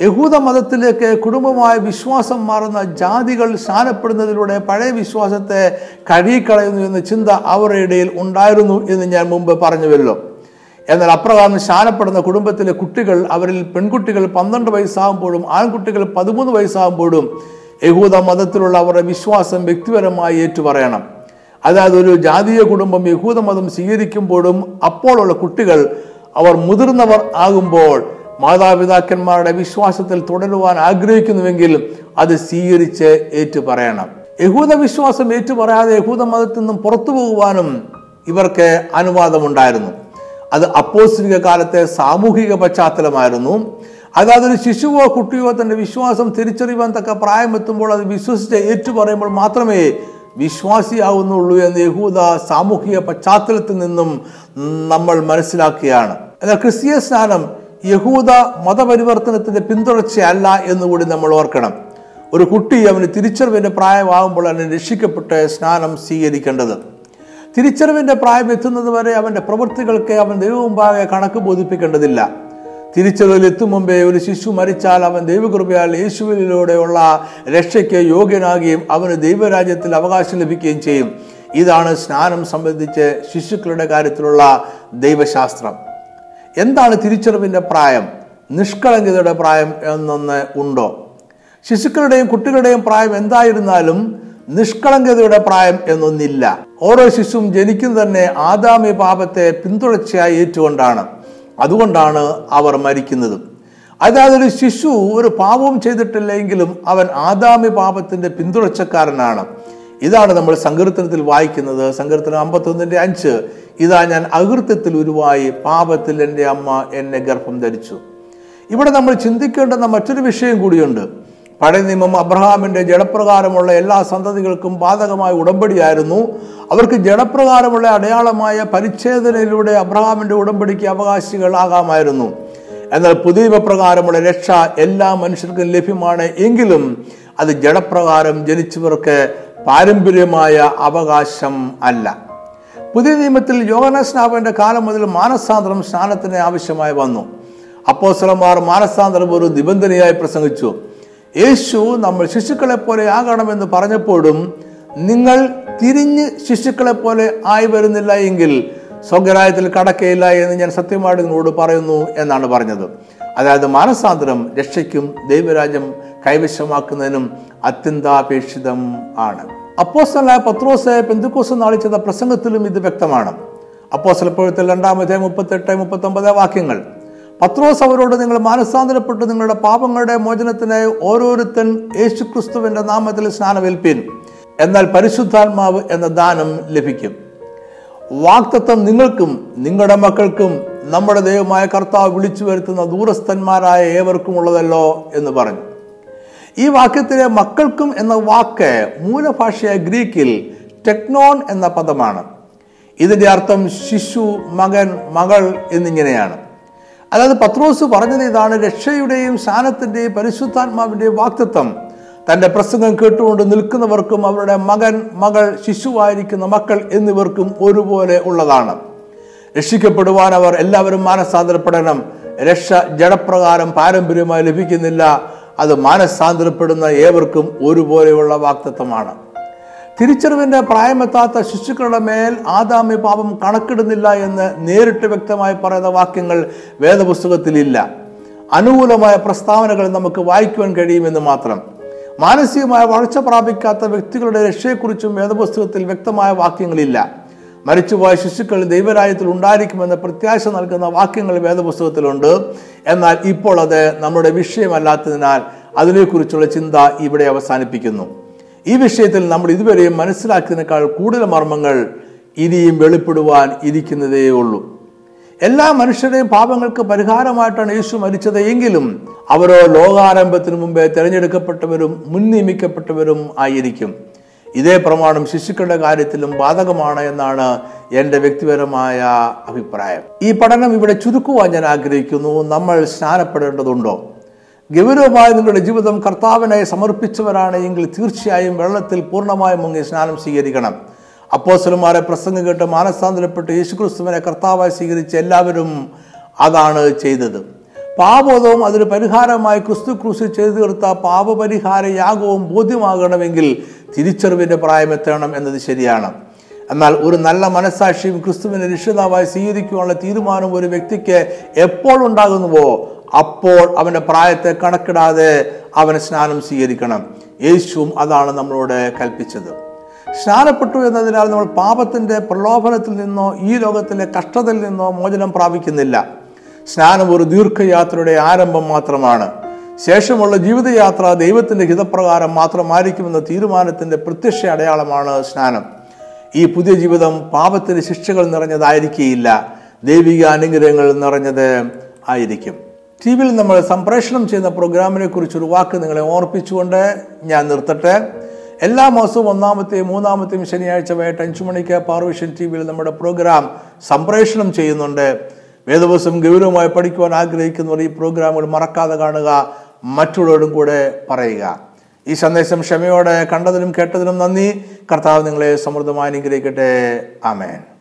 യഹൂദ മതത്തിലേക്ക് കുടുംബമായ വിശ്വാസം മാറുന്ന ജാതികൾ സ്നാനപ്പെടുന്നതിലൂടെ പഴയ വിശ്വാസത്തെ കഴുകിക്കളയുന്നു എന്ന ചിന്ത അവരുടെ ഇടയിൽ ഉണ്ടായിരുന്നു എന്ന് ഞാൻ മുമ്പ് പറഞ്ഞുവല്ലോ. എന്നാൽ അപ്രകാരം ശാനപ്പെടുന്ന കുടുംബത്തിലെ കുട്ടികൾ അവരിൽ പെൺകുട്ടികൾ പന്ത്രണ്ട് വയസ്സാകുമ്പോഴും ആൺകുട്ടികൾ പതിമൂന്ന് വയസ്സാകുമ്പോഴും യഹൂദ മതത്തിലുള്ള അവരുടെ വിശ്വാസം വ്യക്തിപരമായി ഏറ്റുപറയണം. അതായത് ഒരു ജാതീയ കുടുംബം യഹൂദ മതം സ്വീകരിക്കുമ്പോഴും അപ്പോഴുള്ള കുട്ടികൾ അവർ മുതിർന്നവർ ആകുമ്പോൾ മാതാപിതാക്കന്മാരുടെ വിശ്വാസത്തിൽ തുടരുവാൻ ആഗ്രഹിക്കുന്നുവെങ്കിൽ അത് സ്വീകരിച്ച് ഏറ്റുപറയണം. യഹൂദ വിശ്വാസം ഏറ്റുപറയാതെ യഹൂദ മതത്തിൽ നിന്നും പുറത്തു പോകുവാനും ഇവർക്ക് അനുവാദമുണ്ടായിരുന്നു. അത് അപ്പോസ്ലിക കാലത്തെ സാമൂഹിക പശ്ചാത്തലമായിരുന്നു. അതായത് ശിശുവോ കുട്ടിയോ തന്റെ വിശ്വാസം തിരിച്ചറിയുവാൻ തക്ക പ്രായമെത്തുമ്പോൾ അത് വിശ്വസിച്ച് ഏറ്റുപറയുമ്പോൾ മാത്രമേ വിശ്വാസിയാവുന്നുള്ളൂ എന്ന് യഹൂദ സാമൂഹിക പശ്ചാത്തലത്തിൽ നിന്നും നമ്മൾ മനസ്സിലാക്കുകയാണ്. എന്നാൽ ക്രിസ്തീയ സ്നാനം യഹൂദ മതപരിവർത്തനത്തിന്റെ പിന്തുടർച്ചയല്ല എന്നുകൂടി നമ്മൾ ഓർക്കണം. ഒരു കുട്ടി അവന് തിരിച്ചറിവിന്റെ പ്രായമാകുമ്പോൾ അവന് രക്ഷിക്കപ്പെട്ട് സ്നാനം സ്വീകരിക്കേണ്ടത്. തിരിച്ചറിവിന്റെ പ്രായം എത്തുന്നത് വരെ അവന്റെ പ്രവൃത്തികൾക്ക് അവൻ ദൈവമുമ്പാകെ കണക്ക് ബോധിപ്പിക്കേണ്ടതില്ല. തിരിച്ചറിവിൽ എത്തും മുമ്പേ ഒരു ശിശു മരിച്ചാൽ അവൻ ദൈവകൃപയാൽ യേശുവിലൂടെയുള്ള രക്ഷയ്ക്ക് യോഗ്യനാകുകയും അവന് ദൈവരാജ്യത്തിൽ അവകാശം ലഭിക്കുകയും ചെയ്യും. ഇതാണ് സ്നാനം സംബന്ധിച്ച് ശിശുക്കളുടെ കാര്യത്തിലുള്ള ദൈവശാസ്ത്രം. എന്താണ് തിരിച്ചറിവിന്റെ പ്രായം? നിഷ്കളങ്കതയുടെ പ്രായം എന്നൊന്ന് ഉണ്ടോ? ശിശുക്കളുടെയും കുട്ടികളുടെയും പ്രായം എന്തായിരുന്നാലും നിഷ്കളങ്കതയുടെ പ്രായം എന്നൊന്നില്ല. ഓരോ ശിശുവും ജനിക്കും തന്നെ ആദാമി പാപത്തെ പിന്തുടർച്ചയായി ഏറ്റുകൊണ്ടാണ്. അതുകൊണ്ടാണ് അവർ മരിക്കുന്നതും. അതായത് ഒരു ശിശു ഒരു പാപവും ചെയ്തിട്ടില്ലെങ്കിലും അവൻ ആദാമി പാപത്തിന്റെ പിന്തുടർച്ചക്കാരനാണ്. ഇതാണ് നമ്മൾ സങ്കീർത്തനത്തിൽ വായിക്കുന്നത്. സങ്കീർത്തനം അമ്പത്തൊന്നിന്റെ അഞ്ച്. ഇതാ ഞാൻ അകൃത്യത്തിൽ ഉരുവായി പാപത്തിൽ എന്റെ അമ്മ എന്നെ ഗർഭം ധരിച്ചു. ഇവിടെ നമ്മൾ ചിന്തിക്കേണ്ടുന്ന മറ്റൊരു വിഷയം കൂടിയുണ്ട്. പഴയ നിയമം അബ്രഹാമിന്റെ ജഡപ്രകാരമുള്ള എല്ലാ സന്തതികൾക്കും ബാധകമായ ഉടമ്പടിയായിരുന്നു. അവർക്ക് ജഡപ്രകാരമുള്ള അടയാളമായ പരിച്ഛേദനയിലൂടെ അബ്രഹാമിന്റെ ഉടമ്പടിക്ക് അവകാശികൾ ആകാമായിരുന്നു. എന്നാൽ പുതിയ പ്രകാരമുള്ള രക്ഷ എല്ലാ മനുഷ്യർക്കും ലഭ്യമാണ് എങ്കിലും അത് ജഡപ്രകാരം ജനിച്ചവർക്ക് പാരമ്പര്യമായ അവകാശം അല്ല. പുതിയ നിയമത്തിൽ യോഗന സ്നാപന്റെ കാലം മുതൽ മാനസാന്തരം സ്നാനത്തിന് ആവശ്യമായി വന്നു. അപ്പോസ്തലന്മാർ മാനസാന്തരം ഒരു നിബന്ധനയായി പ്രസംഗിച്ചു. യേശു നമ്മൾ ശിശുക്കളെ പോലെ ആകണമെന്ന് പറഞ്ഞപ്പോഴും നിങ്ങൾ തിരിഞ്ഞ് ശിശുക്കളെ പോലെ ആയി വരുന്നില്ല എങ്കിൽ സ്വഗ്രായത്തിൽ കടക്കയില്ല എന്ന് ഞാൻ സത്യമായിട്ട് നിങ്ങളോട് പറയുന്നു എന്നാണ് പറഞ്ഞത്. അതായത് മാനസാന്തരം രക്ഷയ്ക്കും ദൈവരാജ്യം കൈവശമാക്കുന്നതിനും അത്യന്താപേക്ഷിതം ആണ്. അപ്പോസ്റ്റലായ പത്രോസ് പെന്തുക്കോസ് നാളിൽ പ്രസംഗത്തിലും ഇത് വ്യക്തമാണ്. അപ്പോസ്തലപ്പോഴത്തിൽ രണ്ടാമത്തെ മുപ്പത്തെട്ട് മുപ്പത്തൊമ്പത് വാക്യങ്ങൾ. പത്രോസ് അവരോട് നിങ്ങൾ മാനസാന്തരപ്പെട്ട് നിങ്ങളുടെ പാപങ്ങളുടെ മോചനത്തിനായി ഓരോരുത്തൻ യേശു ക്രിസ്തുവിന്റെ നാമത്തിൽ സ്നാനമേൽപ്പീൻ. എന്നാൽ പരിശുദ്ധാത്മാവ് എന്ന ദാനം ലഭിക്കും. വാക്തത്വം നിങ്ങൾക്കും നിങ്ങളുടെ മക്കൾക്കും നമ്മുടെ ദൈവമായ കർത്താവ് വിളിച്ചു വരുത്തുന്ന ദൂരസ്ഥന്മാരായ ഏവർക്കും ഉള്ളതല്ലോ എന്ന് പറഞ്ഞു. ഈ വാക്യത്തിലെ മക്കൾക്കും എന്ന വാക്ക് മൂലഭാഷയായ ഗ്രീക്കിൽ ടെക്നോൺ എന്ന പദമാണ്. ഇതിന്റെ അർത്ഥം ശിശു മകൻ മകൾ എന്നിങ്ങനെയാണ്. അതായത് പത്രോസ് പറഞ്ഞത് ഇതാണ് രക്ഷയുടെയും സ്ഥാനത്തിന്റെയും പരിശുദ്ധാത്മാവിന്റെയും വാക്തത്വം. തന്റെ പ്രസംഗം കേട്ടുകൊണ്ട് നിൽക്കുന്നവർക്കും അവരുടെ മകൻ മകൾ ശിശുവായിരിക്കുന്ന മക്കൾ എന്നിവർക്കും ഒരുപോലെ ഉള്ളതാണ്. രക്ഷിക്കപ്പെടുവാൻ അവർ എല്ലാവരും മാനസാന്തരപ്പെടണം. രക്ഷ ജഡപ്രകാരം പാരമ്പര്യമായി ലഭിക്കുന്നില്ല. അത് മാനസാന്തരപ്പെടുന്ന ഏവർക്കും ഒരുപോലെയുള്ള വാക്തത്വമാണ്. തിരിച്ചറിവിന്റെ പ്രായമെത്താത്ത ശിശുക്കളുടെ മേൽ ആദാമ്യ പാപം കണക്കിടുന്നില്ല എന്ന് നേരിട്ട് വ്യക്തമായി പറയുന്ന വാക്യങ്ങൾ വേദപുസ്തകത്തിലില്ല അനുകൂലമായ പ്രസ്താവനകൾ നമുക്ക് വായിക്കുവാൻ കഴിയുമെന്ന് മാത്രം. മാനസികമായ വളർച്ച പ്രാപിക്കാത്ത വ്യക്തികളുടെ രക്ഷയെക്കുറിച്ചും വേദപുസ്തകത്തിൽ വ്യക്തമായ വാക്യങ്ങളില്ല മരിച്ചുപോയ ശിശുക്കൾ ദൈവരാജ്യത്തിൽ ഉണ്ടായിരിക്കുമെന്ന പ്രത്യാശ നൽകുന്ന വാക്യങ്ങൾ വേദപുസ്തകത്തിലുണ്ട് എന്നാൽ ഇപ്പോൾ അത് നമ്മുടെ വിഷയമല്ലാത്തതിനാൽ അതിനെക്കുറിച്ചുള്ള ചിന്ത ഇവിടെ അവസാനിപ്പിക്കുന്നു. ഈ വിഷയത്തിൽ നമ്മൾ ഇതുവരെയും മനസ്സിലാക്കിയതിനേക്കാൾ കൂടുതൽ മർമ്മങ്ങൾ ഇനിയും വെളിപ്പെടുവാൻ ഇരിക്കുന്നതേ ഉള്ളൂ. എല്ലാ മനുഷ്യരുടെയും പാപങ്ങൾക്ക് പരിഹാരമായിട്ടാണ് യേശു മരിച്ചത് എങ്കിലും അവരോ ലോകാരംഭത്തിന് മുമ്പേ തിരഞ്ഞെടുക്കപ്പെട്ടവരും മുൻ നിയമിക്കപ്പെട്ടവരും ആയിരിക്കും. ഇതേ പ്രമാണം ശിശുക്കളുടെ കാര്യത്തിലും ബാധകമാണ് എന്നാണ് എന്റെ വ്യക്തിപരമായ അഭിപ്രായം. ഈ പഠനം ഇവിടെ ചുരുക്കുവാൻ ഞാൻ ആഗ്രഹിക്കുന്നു. നമ്മൾ സ്നാനപ്പെടേണ്ടതുണ്ടോ? ഗൗരവമായ നിങ്ങളുടെ ജീവിതം കർത്താവിനായി സമർപ്പിച്ചവരാണ് എങ്കിൽ തീർച്ചയായും വെള്ളത്തിൽ പൂർണമായും മുങ്ങി സ്നാനം സ്വീകരിക്കണം. അപ്പോസലന്മാരെ പ്രസംഗം കേട്ട് മാനസാന്തരപ്പെട്ട് യേശുക്രിസ്തുവിനെ കർത്താവായി സ്വീകരിച്ച എല്ലാവരും അതാണ് ചെയ്തത്. പാപബോധവും അതിന് പരിഹാരമായി ക്രിസ്തു ക്രൂസിൽ ചെയ്തു തീർത്ത പാപപരിഹാര യാഗവും ബോധ്യമാകണമെങ്കിൽ തിരിച്ചറിവിന്റെ പ്രായം എത്തണം എന്നത് ശരിയാണ്. എന്നാൽ ഒരു നല്ല മനസാക്ഷിയും ക്രിസ്തുവിനെ രക്ഷിതാവായി സ്വീകരിക്കുവാനുള്ള തീരുമാനം ഒരു വ്യക്തിക്ക് എപ്പോൾ ഉണ്ടാകുന്നുവോ അപ്പോൾ അവന്റെ പ്രായത്തെ കണക്കിടാതെ അവന് സ്നാനം സ്വീകരിക്കണം. യേശുവും അതാണ് നമ്മളോട് കൽപ്പിച്ചത്. സ്നാനപ്പെട്ടു എന്നതിനാൽ നമ്മൾ പാപത്തിന്റെ പ്രലോഭനത്തിൽ നിന്നോ ഈ ലോകത്തിലെ കഷ്ടതയിൽ നിന്നോ മോചനം പ്രാപിക്കുന്നില്ല. സ്നാനം ഒരു ദീർഘയാത്രയുടെ ആരംഭം മാത്രമാണ്. ശേഷമുള്ള ജീവിതയാത്ര ദൈവത്തിന്റെ ഹിതപ്രകാരം മാത്രമായിരിക്കുമെന്ന തീരുമാനത്തിന്റെ പ്രത്യക്ഷ അടയാളമാണ് സ്നാനം. ഈ പുതിയ ജീവിതം പാപത്തിന്റെ ശിക്ഷകൾ നിറഞ്ഞതായിരിക്കുകയില്ല ദൈവിക അനുഗ്രഹങ്ങൾ നിറഞ്ഞത് ആയിരിക്കും. ടി വിയിൽ നമ്മൾ സംപ്രേഷണം ചെയ്യുന്ന പ്രോഗ്രാമിനെ കുറിച്ച് ഒരു വാക്ക് നിങ്ങളെ ഓർപ്പിച്ചുകൊണ്ട് ഞാൻ നിർത്തട്ടെ. എല്ലാ മാസവും ഒന്നാമത്തെയും മൂന്നാമത്തെയും ശനിയാഴ്ച വൈകിട്ട് അഞ്ചു മണിക്ക് പാർവിഷൻ ടി വിയിൽ നമ്മുടെ പ്രോഗ്രാം സംപ്രേഷണം ചെയ്യുന്നുണ്ട്. വേദവസം ഗൗരവമായി പഠിക്കുവാൻ ആഗ്രഹിക്കുന്നവർ ഈ പ്രോഗ്രാമുകൾ മറക്കാതെ കാണുക മറ്റുള്ളവരും കൂടെ പറയുക. ഈ സന്ദേശം ക്ഷമയോടെ കണ്ടതിനും കേട്ടതിനും നന്ദി. കർത്താവ് നിങ്ങളെ സമൃദ്ധമായി അനുഗ്രഹിക്കട്ടെ. ആമേൻ.